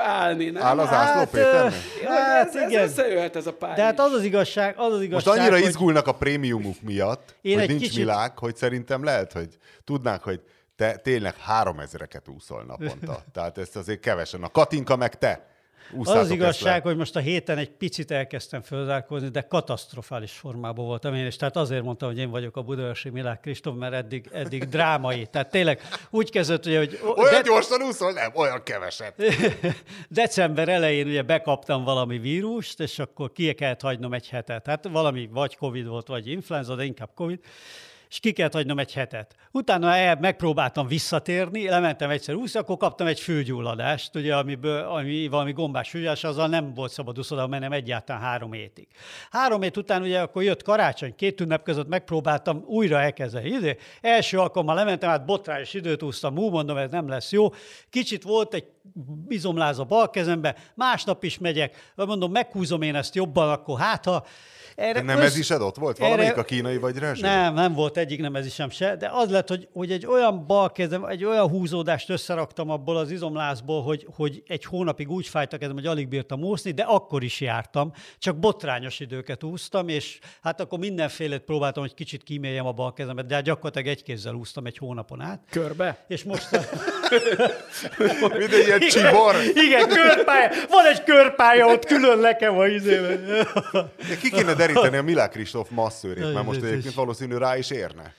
S2: állni, nem?
S1: Áll az ászló
S3: Hát,
S1: Péternek?
S3: hát
S2: ez, ez
S3: igen.
S2: összejöhet ez a pár
S3: De hát az az igazság, az az
S1: Most
S3: igazság,
S1: annyira
S3: hogy...
S1: izgulnak a prémiumuk miatt,
S3: Én
S1: hogy nincs
S3: kicsit-
S1: milák, hogy szerintem lehet, hogy tudnák, hogy te tényleg három ezereket úszol naponta. Tehát ezt azért kevesen. A Katinka meg te.
S3: Az
S1: Úszátok
S3: az igazság, hogy most a héten egy picit elkezdtem fölzárkózni, de katasztrofális formában voltam én, és tehát azért mondtam, hogy én vagyok a budaörsi Milák Kristóf, mert eddig, eddig drámai. Tehát tényleg úgy kezdett, ugye, hogy
S1: Olyan
S3: de-
S1: gyorsan úszol? Nem, olyan keveset.
S3: december elején ugye bekaptam valami vírust, és akkor ki kellett hagynom egy hetet. Hát valami vagy Covid volt, vagy influenza, de inkább Covid. És ki kellett hagynom egy hetet. Utána el, megpróbáltam visszatérni, lementem egyszer úszni, akkor kaptam egy fülgyulladást, ugye, amiből, ami valami gombás fülgyulladás, azzal nem volt szabad úszoda mennem egyáltalán három hétig. Három hét után ugye akkor jött karácsony, két ünnep között megpróbáltam újra elkezdeni. Ide, első alkalommal lementem, hát botrányos időt úsztam, úgy mondom, ez nem lesz jó. Kicsit volt egy izomláz a bal kezembe, másnap is megyek, mondom, meghúzom én ezt jobban, akkor hát ha
S1: erre nem össz... ez is adott volt? Valamelyik erre... a kínai vagy rezső?
S3: Nem, nem volt egyik nem ez is sem se, de az lett, hogy, hogy egy olyan bal kezem, egy olyan húzódást összeraktam abból az izomlázból, hogy, hogy egy hónapig úgy fájt a kezem, hogy alig bírtam úszni, de akkor is jártam, csak botrányos időket úsztam, és hát akkor mindenféle próbáltam, hogy kicsit kíméljem a bal kezemet, de hát gyakorlatilag egy kézzel úsztam egy hónapon át.
S2: Körbe?
S3: És most...
S1: Mint egy ilyen csibor.
S3: Igen, körpálya. Van egy körpálya ott külön nekem a izében.
S1: Ki kéne deríteni a Milák Kristóf masszőrét, mert most egyébként valószínű rá is érne.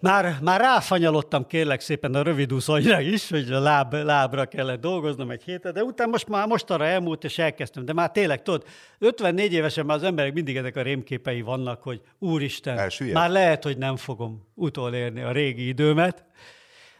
S3: Már, már ráfanyalottam kérlek szépen a rövid úszonyra is, hogy a láb, lábra kellett dolgoznom egy hétet, de utána most már most arra elmúlt, és elkezdtem. De már tényleg, tudod, 54 évesen már az emberek mindig ezek a rémképei vannak, hogy úristen, Elsüllyed. már lehet, hogy nem fogom utolérni a régi időmet.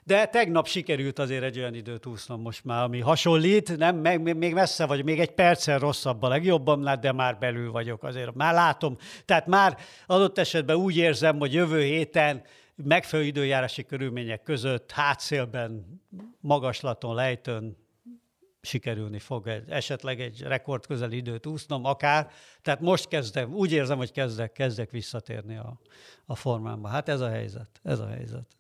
S3: De tegnap sikerült azért egy olyan időt úsznom most már, ami hasonlít, nem, meg, még messze vagy, még egy perccel rosszabb a legjobbamnál, de már belül vagyok azért. Már látom, tehát már adott esetben úgy érzem, hogy jövő héten megfelelő időjárási körülmények között, hátszélben, magaslaton, lejtőn sikerülni fog egy, esetleg egy rekord közeli időt úsznom, akár. Tehát most kezdem, úgy érzem, hogy kezdek, kezdek visszatérni a, a formámba. Hát ez a helyzet, ez a helyzet.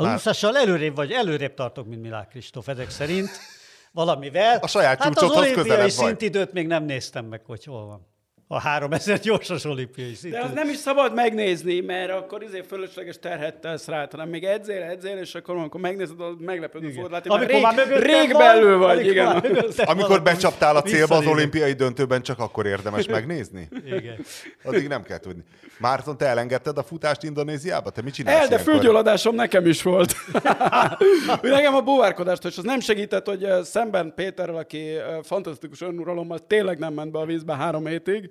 S3: A Már... úszással előrébb vagy, előrébb tartok, mint Milák Kristóf, ezek szerint. Valamivel.
S1: A saját
S3: hát az olimpiai szintidőt még nem néztem meg, hogy hol van a 3000 gyorsos olimpiai szintű.
S2: De az nem is szabad megnézni, mert akkor izé fölösleges terhet tesz rá, hanem még edzél, edzél, és akkor amikor megnézed, az meglepődő fogod látni, amikor rég, már rég belül vagy. vagy igen.
S1: Amikor becsaptál a célba az olimpiai döntőben, csak akkor érdemes megnézni?
S3: Igen.
S1: Addig nem kell tudni. Márton, te elengedted a futást Indonéziába? Te mit csinálsz
S2: El, de fülgyulladásom nekem is volt. nekem a búvárkodást, és az nem segített, hogy szemben Péterrel, aki fantasztikus önuralommal tényleg nem ment be a vízbe három hétig,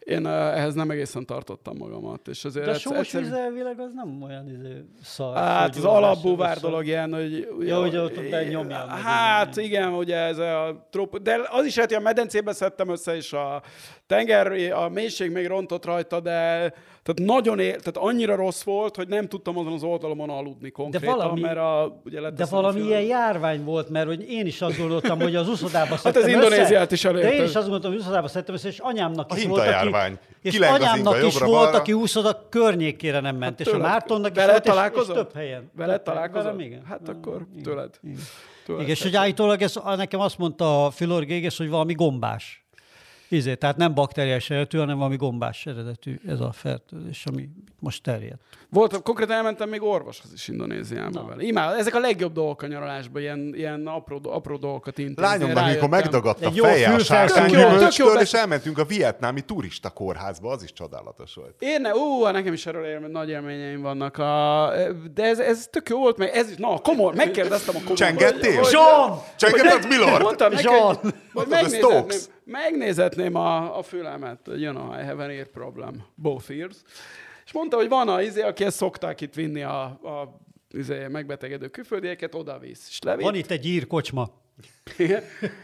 S2: én uh, ehhez nem egészen tartottam magamat. És azért
S3: De a sós egyszer... víz elvileg az nem olyan izé, szar.
S2: Hát az alapbúvár dolog ilyen, hogy...
S3: Ja, hogy ott benyomja.
S2: Hát igen, ugye ez a trop... De az is lehet, hogy a medencébe szedtem össze, és a tenger, a mélység még rontott rajta, de tehát nagyon ér, tehát annyira rossz volt, hogy nem tudtam azon az oldalon aludni konkrétan, de valami, mert a, ugye
S3: De valami ilyen járvány volt, mert hogy én is azt gondoltam, hogy az uszodába
S2: Hát az Indonéziát is elérte.
S3: De én is azt gondoltam, hogy uszodába szedtem össze, és anyámnak is
S1: a
S3: volt,
S1: járvány.
S3: és anyámnak is volt, aki úszoda környékére nem ment, hát és a Mártonnak is volt, és, és több helyen.
S2: Veled találkozom? Igen. Hát akkor tőled.
S3: Igen, és hogy állítólag ez, nekem azt mondta a Fülor Géges, hogy valami gombás izé, tehát nem bakteriás eredetű, hanem valami gombás eredetű ez a fertőzés, ami most terjed.
S2: Volt, konkrétan elmentem még orvoshoz is Indonéziában vele. Imád, ezek a legjobb dolgok a nyaralásban, ilyen, ilyen apró, apró dolgokat intézni.
S1: Lányomnak, amikor megdagadt a feje a sárkánygyümölcstől, és elmentünk a vietnámi turista kórházba, az is csodálatos volt.
S2: Én, ne, ú, nekem is erről élmény, nagy élményeim vannak. A, de ez, ez tök jó volt, meg ez is, na, komor, megkérdeztem a komor.
S1: Csengettél?
S3: John!
S1: Csengetett Milord?
S2: Mondtam John! Hogy megnézetném, megnézetném a, a fülemet. You know, I have an ear problem. Both ears. És mondta, hogy van a izé, aki ezt szokták itt vinni a, a izé, megbetegedő külföldieket, oda visz. És levitt.
S3: Van itt egy ír kocsma.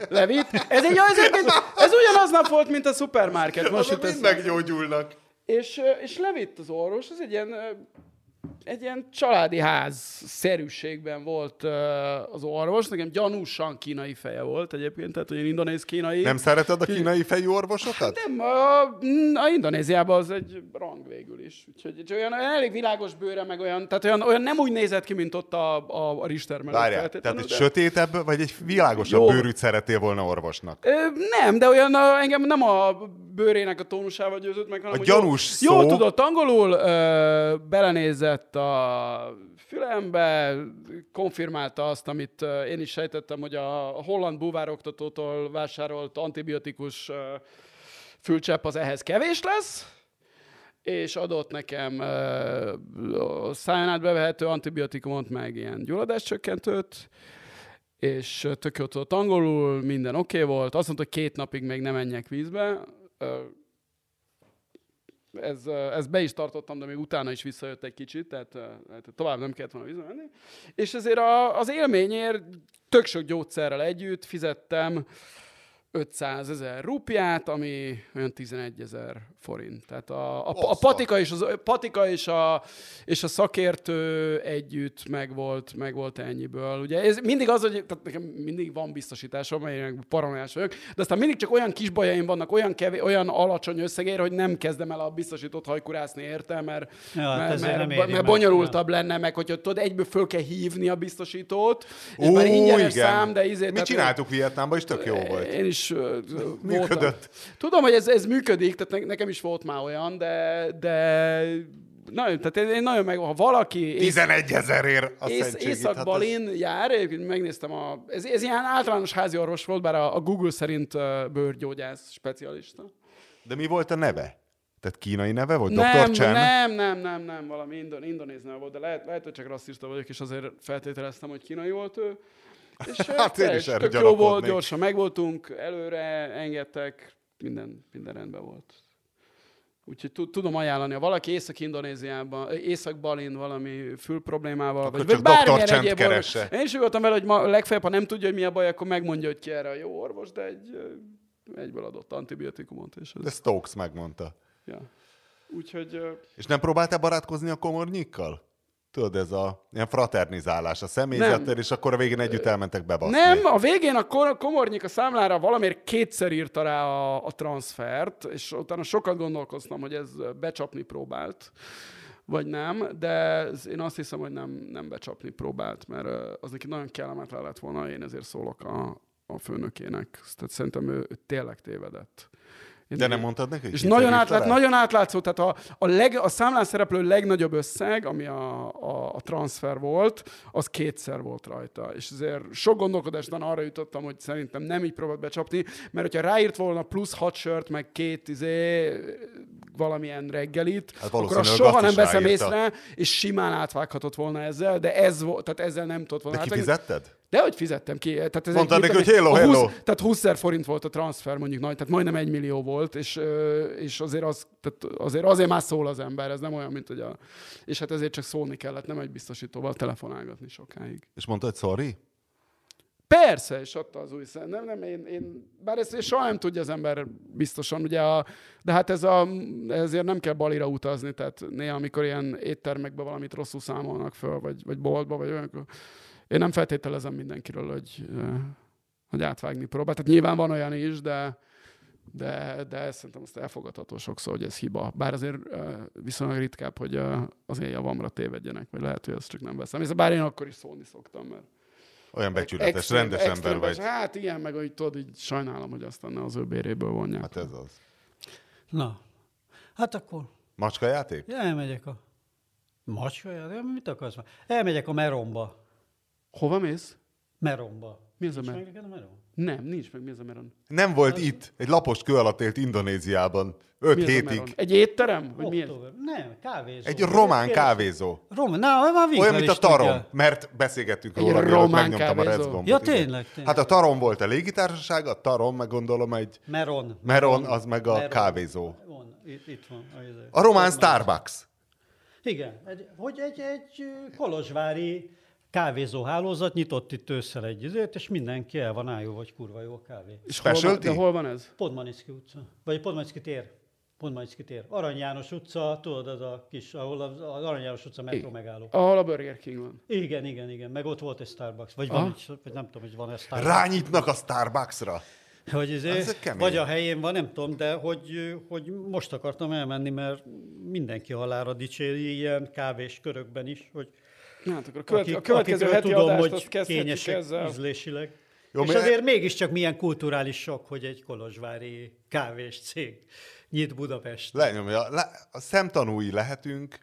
S2: levitt. Ez, egy, ez, egy, ez ugyanaz nap volt, mint a szupermarket.
S1: Most Azok mind meggyógyulnak.
S2: És, és levitt az orvos, ez egy ilyen egy ilyen családi ház szerűségben volt uh, az orvos. Nekem gyanúsan kínai feje volt egyébként, tehát hogy indonéz kínai.
S1: Nem szereted a kínai fejű orvosokat? Hát
S2: nem, a, a Indonéziában az egy rang végül is. Úgyhogy, úgyhogy olyan, olyan elég világos bőre, meg olyan, tehát olyan, olyan nem úgy nézett ki, mint ott a, a, a Richter mellett.
S1: Várjál, tehát egy de... sötétebb, vagy egy világosabb Jó. bőrűt szeretél volna orvosnak?
S2: Ö, nem, de olyan a, engem nem a bőrének a tónusával győzött meg, hanem
S1: a gyanús
S2: szó... jól tudott angolul, ö, belenézett a fülembe, konfirmálta azt, amit én is sejtettem, hogy a holland búvároktatótól vásárolt antibiotikus fülcsepp az ehhez kevés lesz, és adott nekem a száján át bevehető antibiotikumot, meg ilyen gyulladáscsökkentőt, és tök jó tudott angolul, minden oké okay volt. Azt mondta, hogy két napig még nem menjek vízbe ez, ez be is tartottam, de még utána is visszajött egy kicsit, tehát, tehát tovább nem kellett volna visszamenni. És ezért a, az élményért tök sok gyógyszerrel együtt fizettem 500 ezer rupiát, ami olyan 11 ezer forint. Tehát a, a, a patika, és, az, a patika és, a, és a szakértő együtt megvolt, megvolt ennyiből. Ugye ez mindig az, hogy tehát nekem mindig van biztosításom, amelyek paranoiás vagyok, de aztán mindig csak olyan kis bajaim vannak, olyan, kevé, olyan alacsony összegér, hogy nem kezdem el a biztosított hajkurászni érte, mert,
S3: Ja, hát
S2: mert, mert,
S3: nem
S2: mert,
S3: meg.
S2: bonyolultabb lenne, meg hogyha tudod, egyből föl kell hívni a biztosítót, és
S1: Ó,
S2: már ingyenes
S1: igen.
S2: szám, de izé,
S1: Mi
S2: tehát-
S1: csináltuk Vietnámban, és tök jó volt.
S2: én is
S1: Működött.
S2: voltam. Tudom, hogy ez, ez működik, tehát ne, nekem is volt már olyan, de, de nagyon, tehát én nagyon meg, ha valaki ész,
S1: 11 ezerért a
S2: ész,
S1: szentségit.
S2: Észak-Balin jár, egyébként megnéztem, a, ez, ez ilyen általános házi orvos volt, bár a, a Google szerint bőrgyógyász specialista.
S1: De mi volt a neve? Tehát kínai neve volt?
S2: Nem,
S1: Dr. Chen?
S2: nem, nem, nem, nem, valami indon, indonéz neve volt, de lehet, lehet, hogy csak rasszista vagyok, és azért feltételeztem, hogy kínai volt ő. És
S1: Hát én is erre
S2: jó volt, gyorsan megvoltunk, előre engedtek, minden, minden rendben volt. Úgyhogy tud- tudom ajánlani, ha valaki Észak-Indonéziában, Észak-Balin valami fül problémával,
S1: Akkor
S2: vagy, vagy bármilyen egyéb orvos.
S1: keresse.
S2: Én is voltam vele, hogy ma legfeljebb, ha nem tudja, hogy mi a baj, akkor megmondja, hogy ki erre a jó orvos, de egy, egyből adott antibiotikumot. És ez,
S1: De Stokes megmondta.
S2: ja. Úgyhogy
S1: És nem próbáltál barátkozni a komornyikkal? Tudod, ez a ilyen fraternizálás a személyzettel,
S2: Nem.
S1: és akkor a végén együtt elmentek bebaszni.
S2: Nem, a végén a komornyik a számlára valamiért kétszer írta rá a, a transfert, és utána sokat gondolkoztam, hogy ez becsapni próbált, vagy nem, de én azt hiszem, hogy nem, nem becsapni próbált, mert az neki nagyon kellemetlen lett volna, én ezért szólok a, a főnökének. Tehát szerintem ő, ő tényleg tévedett.
S1: De nem mondtad neki?
S2: és nagyon, átlát,
S1: rá?
S2: nagyon átlátszó, tehát a, a, leg, a számlán szereplő legnagyobb összeg, ami a, a, a transfer volt, az kétszer volt rajta. És ezért sok gondolkodásban arra jutottam, hogy szerintem nem így próbált becsapni, mert hogyha ráírt volna plusz hat sört, meg két izé, valamilyen reggelit,
S1: Hát
S2: akkor azt soha nem veszem észre, és simán átvághatott volna ezzel, de ez volt, tehát ezzel nem tudott volna.
S1: De kifizetted?
S2: De hogy fizettem ki? Tehát ez
S1: Mondtad
S2: egy-
S1: neki, hogy hello,
S2: a
S1: hello.
S2: 20, tehát 20 ezer forint volt a transfer mondjuk nagy, tehát majdnem egy millió volt, és, és azért, az, tehát azért, azért már szól az ember, ez nem olyan, mint hogy a... És hát ezért csak szólni kellett, nem egy biztosítóval telefonálgatni sokáig.
S1: És mondta, hogy sorry?
S2: Persze, és adta az új szem. Nem, nem, én, én, bár ezt soha nem tudja az ember biztosan, ugye, a, de hát ez a, ezért nem kell balira utazni, tehát néha, amikor ilyen éttermekben valamit rosszul számolnak föl, vagy, vagy boltba, vagy olyankor, én nem feltételezem mindenkiről, hogy, hogy átvágni próbál. Tehát nyilván van olyan is, de, de, de szerintem azt elfogadható sokszor, hogy ez hiba. Bár azért viszonylag ritkább, hogy az én javamra tévedjenek, vagy lehet, hogy azt csak nem veszem. És bár én akkor is szólni szoktam, mert
S1: Olyan becsületes,
S2: Extrém-
S1: rendes
S2: extrém
S1: ember vagy.
S2: Hát igen, meg hogy tudod, így sajnálom, hogy aztán ne az ő béréből vonják.
S1: Hát ez az.
S3: Na, hát akkor
S1: Macska játék?
S3: ja, elmegyek a macska, de mit akarsz már? Elmegyek a Meromba.
S2: Hova mész?
S3: Meromba.
S2: Mi az a
S3: Nincs
S2: Mer-
S3: meg a Merom?
S2: Nem, nincs meg. Mi az a meron?
S1: Nem volt itt. Egy lapos kő alatt élt Indonéziában. Öt
S2: az a
S1: hétig.
S2: meron? Egy étterem? Vagy mi.
S3: Nem, kávézó.
S1: Egy román kávézó.
S3: Román, na, már
S1: Olyan, mint a tarom,
S3: tudja.
S1: mert beszélgettünk
S2: Egy
S1: róla,
S2: román
S1: megnyomtam a
S2: kávézó.
S1: recgombot.
S3: Ja,
S1: igen.
S3: tényleg, tényleg.
S1: Hát a tarom volt a légitársaság, a tarom, meg gondolom egy
S3: Meron.
S1: Meron, az meg a
S3: Meron.
S1: kávézó.
S3: Van, itt, itt van. A.
S1: A román Starbucks.
S3: Igen, egy, hogy egy, egy ö, kolozsvári kávézóhálózat nyitott itt ősszel egy izét, és mindenki el van álló, hogy kurva jó a kávé.
S2: És hol van, de hol van ez?
S3: Podmanicki utca, vagy Podmanicki tér. Podmanicki tér. Arany János utca, tudod, az a kis, ahol az Arany János utca metró megálló.
S2: Ahol a Burger King van.
S3: Igen, igen, igen, meg ott volt egy Starbucks, vagy van egy, vagy nem tudom, hogy van egy Starbucks.
S1: Rányitnak a Starbucksra.
S3: Hogy izé,
S1: Ez
S3: vagy a helyén van, nem tudom, de hogy, hogy most akartam elmenni, mert mindenki halára dicséri ilyen kávés körökben is, hogy
S2: Hát akkor a, követ,
S3: akik,
S2: a következő heti
S3: tudom,
S2: adást
S3: hogy
S2: azt kezdhetjük
S3: kényesek
S2: ezzel.
S3: ízlésileg.
S1: Jó,
S3: Jó, és
S1: mi-
S3: azért mégiscsak milyen kulturális sok, hogy egy kolozsvári kávés cég nyit Budapest.
S1: Lenyomja. Le, a szemtanúi lehetünk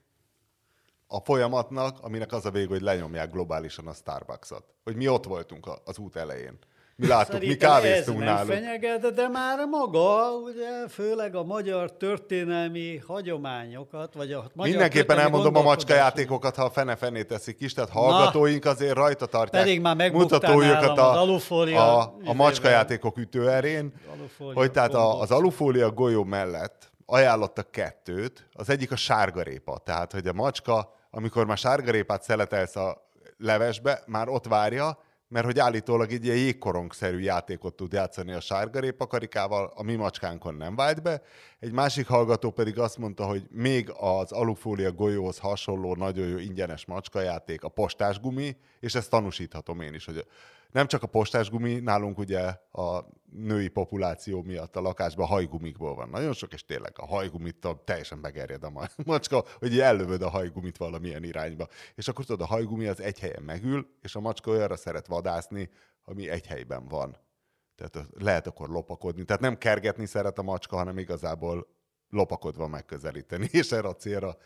S1: a folyamatnak, aminek az a vég, hogy lenyomják globálisan a Starbucksot. Hogy mi ott voltunk a- az út elején. Mi láttuk, mi
S3: Szerintem
S1: kávéztunk
S3: ez
S1: náluk.
S3: fenyeget, de már maga, ugye, főleg a magyar történelmi hagyományokat, vagy a magyar
S1: Mindenképpen elmondom a macska
S3: gondolkodást.
S1: játékokat, ha a fene-fené teszik is, tehát hallgatóink azért rajta tartják
S3: Pedig már
S1: mutatójukat a,
S3: alufólia
S1: a, a macska játékok ütőerén,
S3: Alufólia
S1: hogy tehát a, az alufólia golyó mellett ajánlottak kettőt. Az egyik a sárgarépa, tehát hogy a macska, amikor már sárgarépát szeletelsz a levesbe, már ott várja, mert hogy állítólag egy ilyen jégkorongszerű játékot tud játszani a sárgarépa karikával, a mi macskánkon nem vált be. Egy másik hallgató pedig azt mondta, hogy még az alufólia golyóhoz hasonló nagyon jó ingyenes macskajáték a postásgumi, és ezt tanúsíthatom én is, hogy nem csak a postásgumi, nálunk ugye a női populáció miatt a lakásban hajgumikból van nagyon sok, és tényleg a hajgumit teljesen begerjed a macska, hogy ellövöd a hajgumit valamilyen irányba. És akkor tudod, a hajgumi az egy helyen megül, és a macska olyanra szeret vadászni, ami egy helyben van. Tehát lehet akkor lopakodni. Tehát nem kergetni szeret a macska, hanem igazából lopakodva megközelíteni, és erre a célra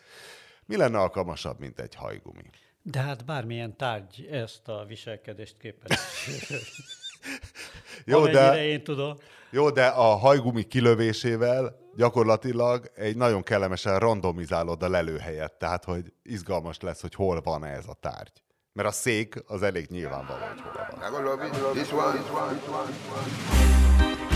S1: mi lenne alkalmasabb, mint egy hajgumi?
S3: De hát bármilyen tárgy ezt a viselkedést képes. jó, de, én tudom.
S1: Jó, de a hajgumi kilövésével gyakorlatilag egy nagyon kellemesen randomizálod a lelőhelyet, tehát hogy izgalmas lesz, hogy hol van ez a tárgy. Mert a szék az elég nyilvánvaló, hogy hol van.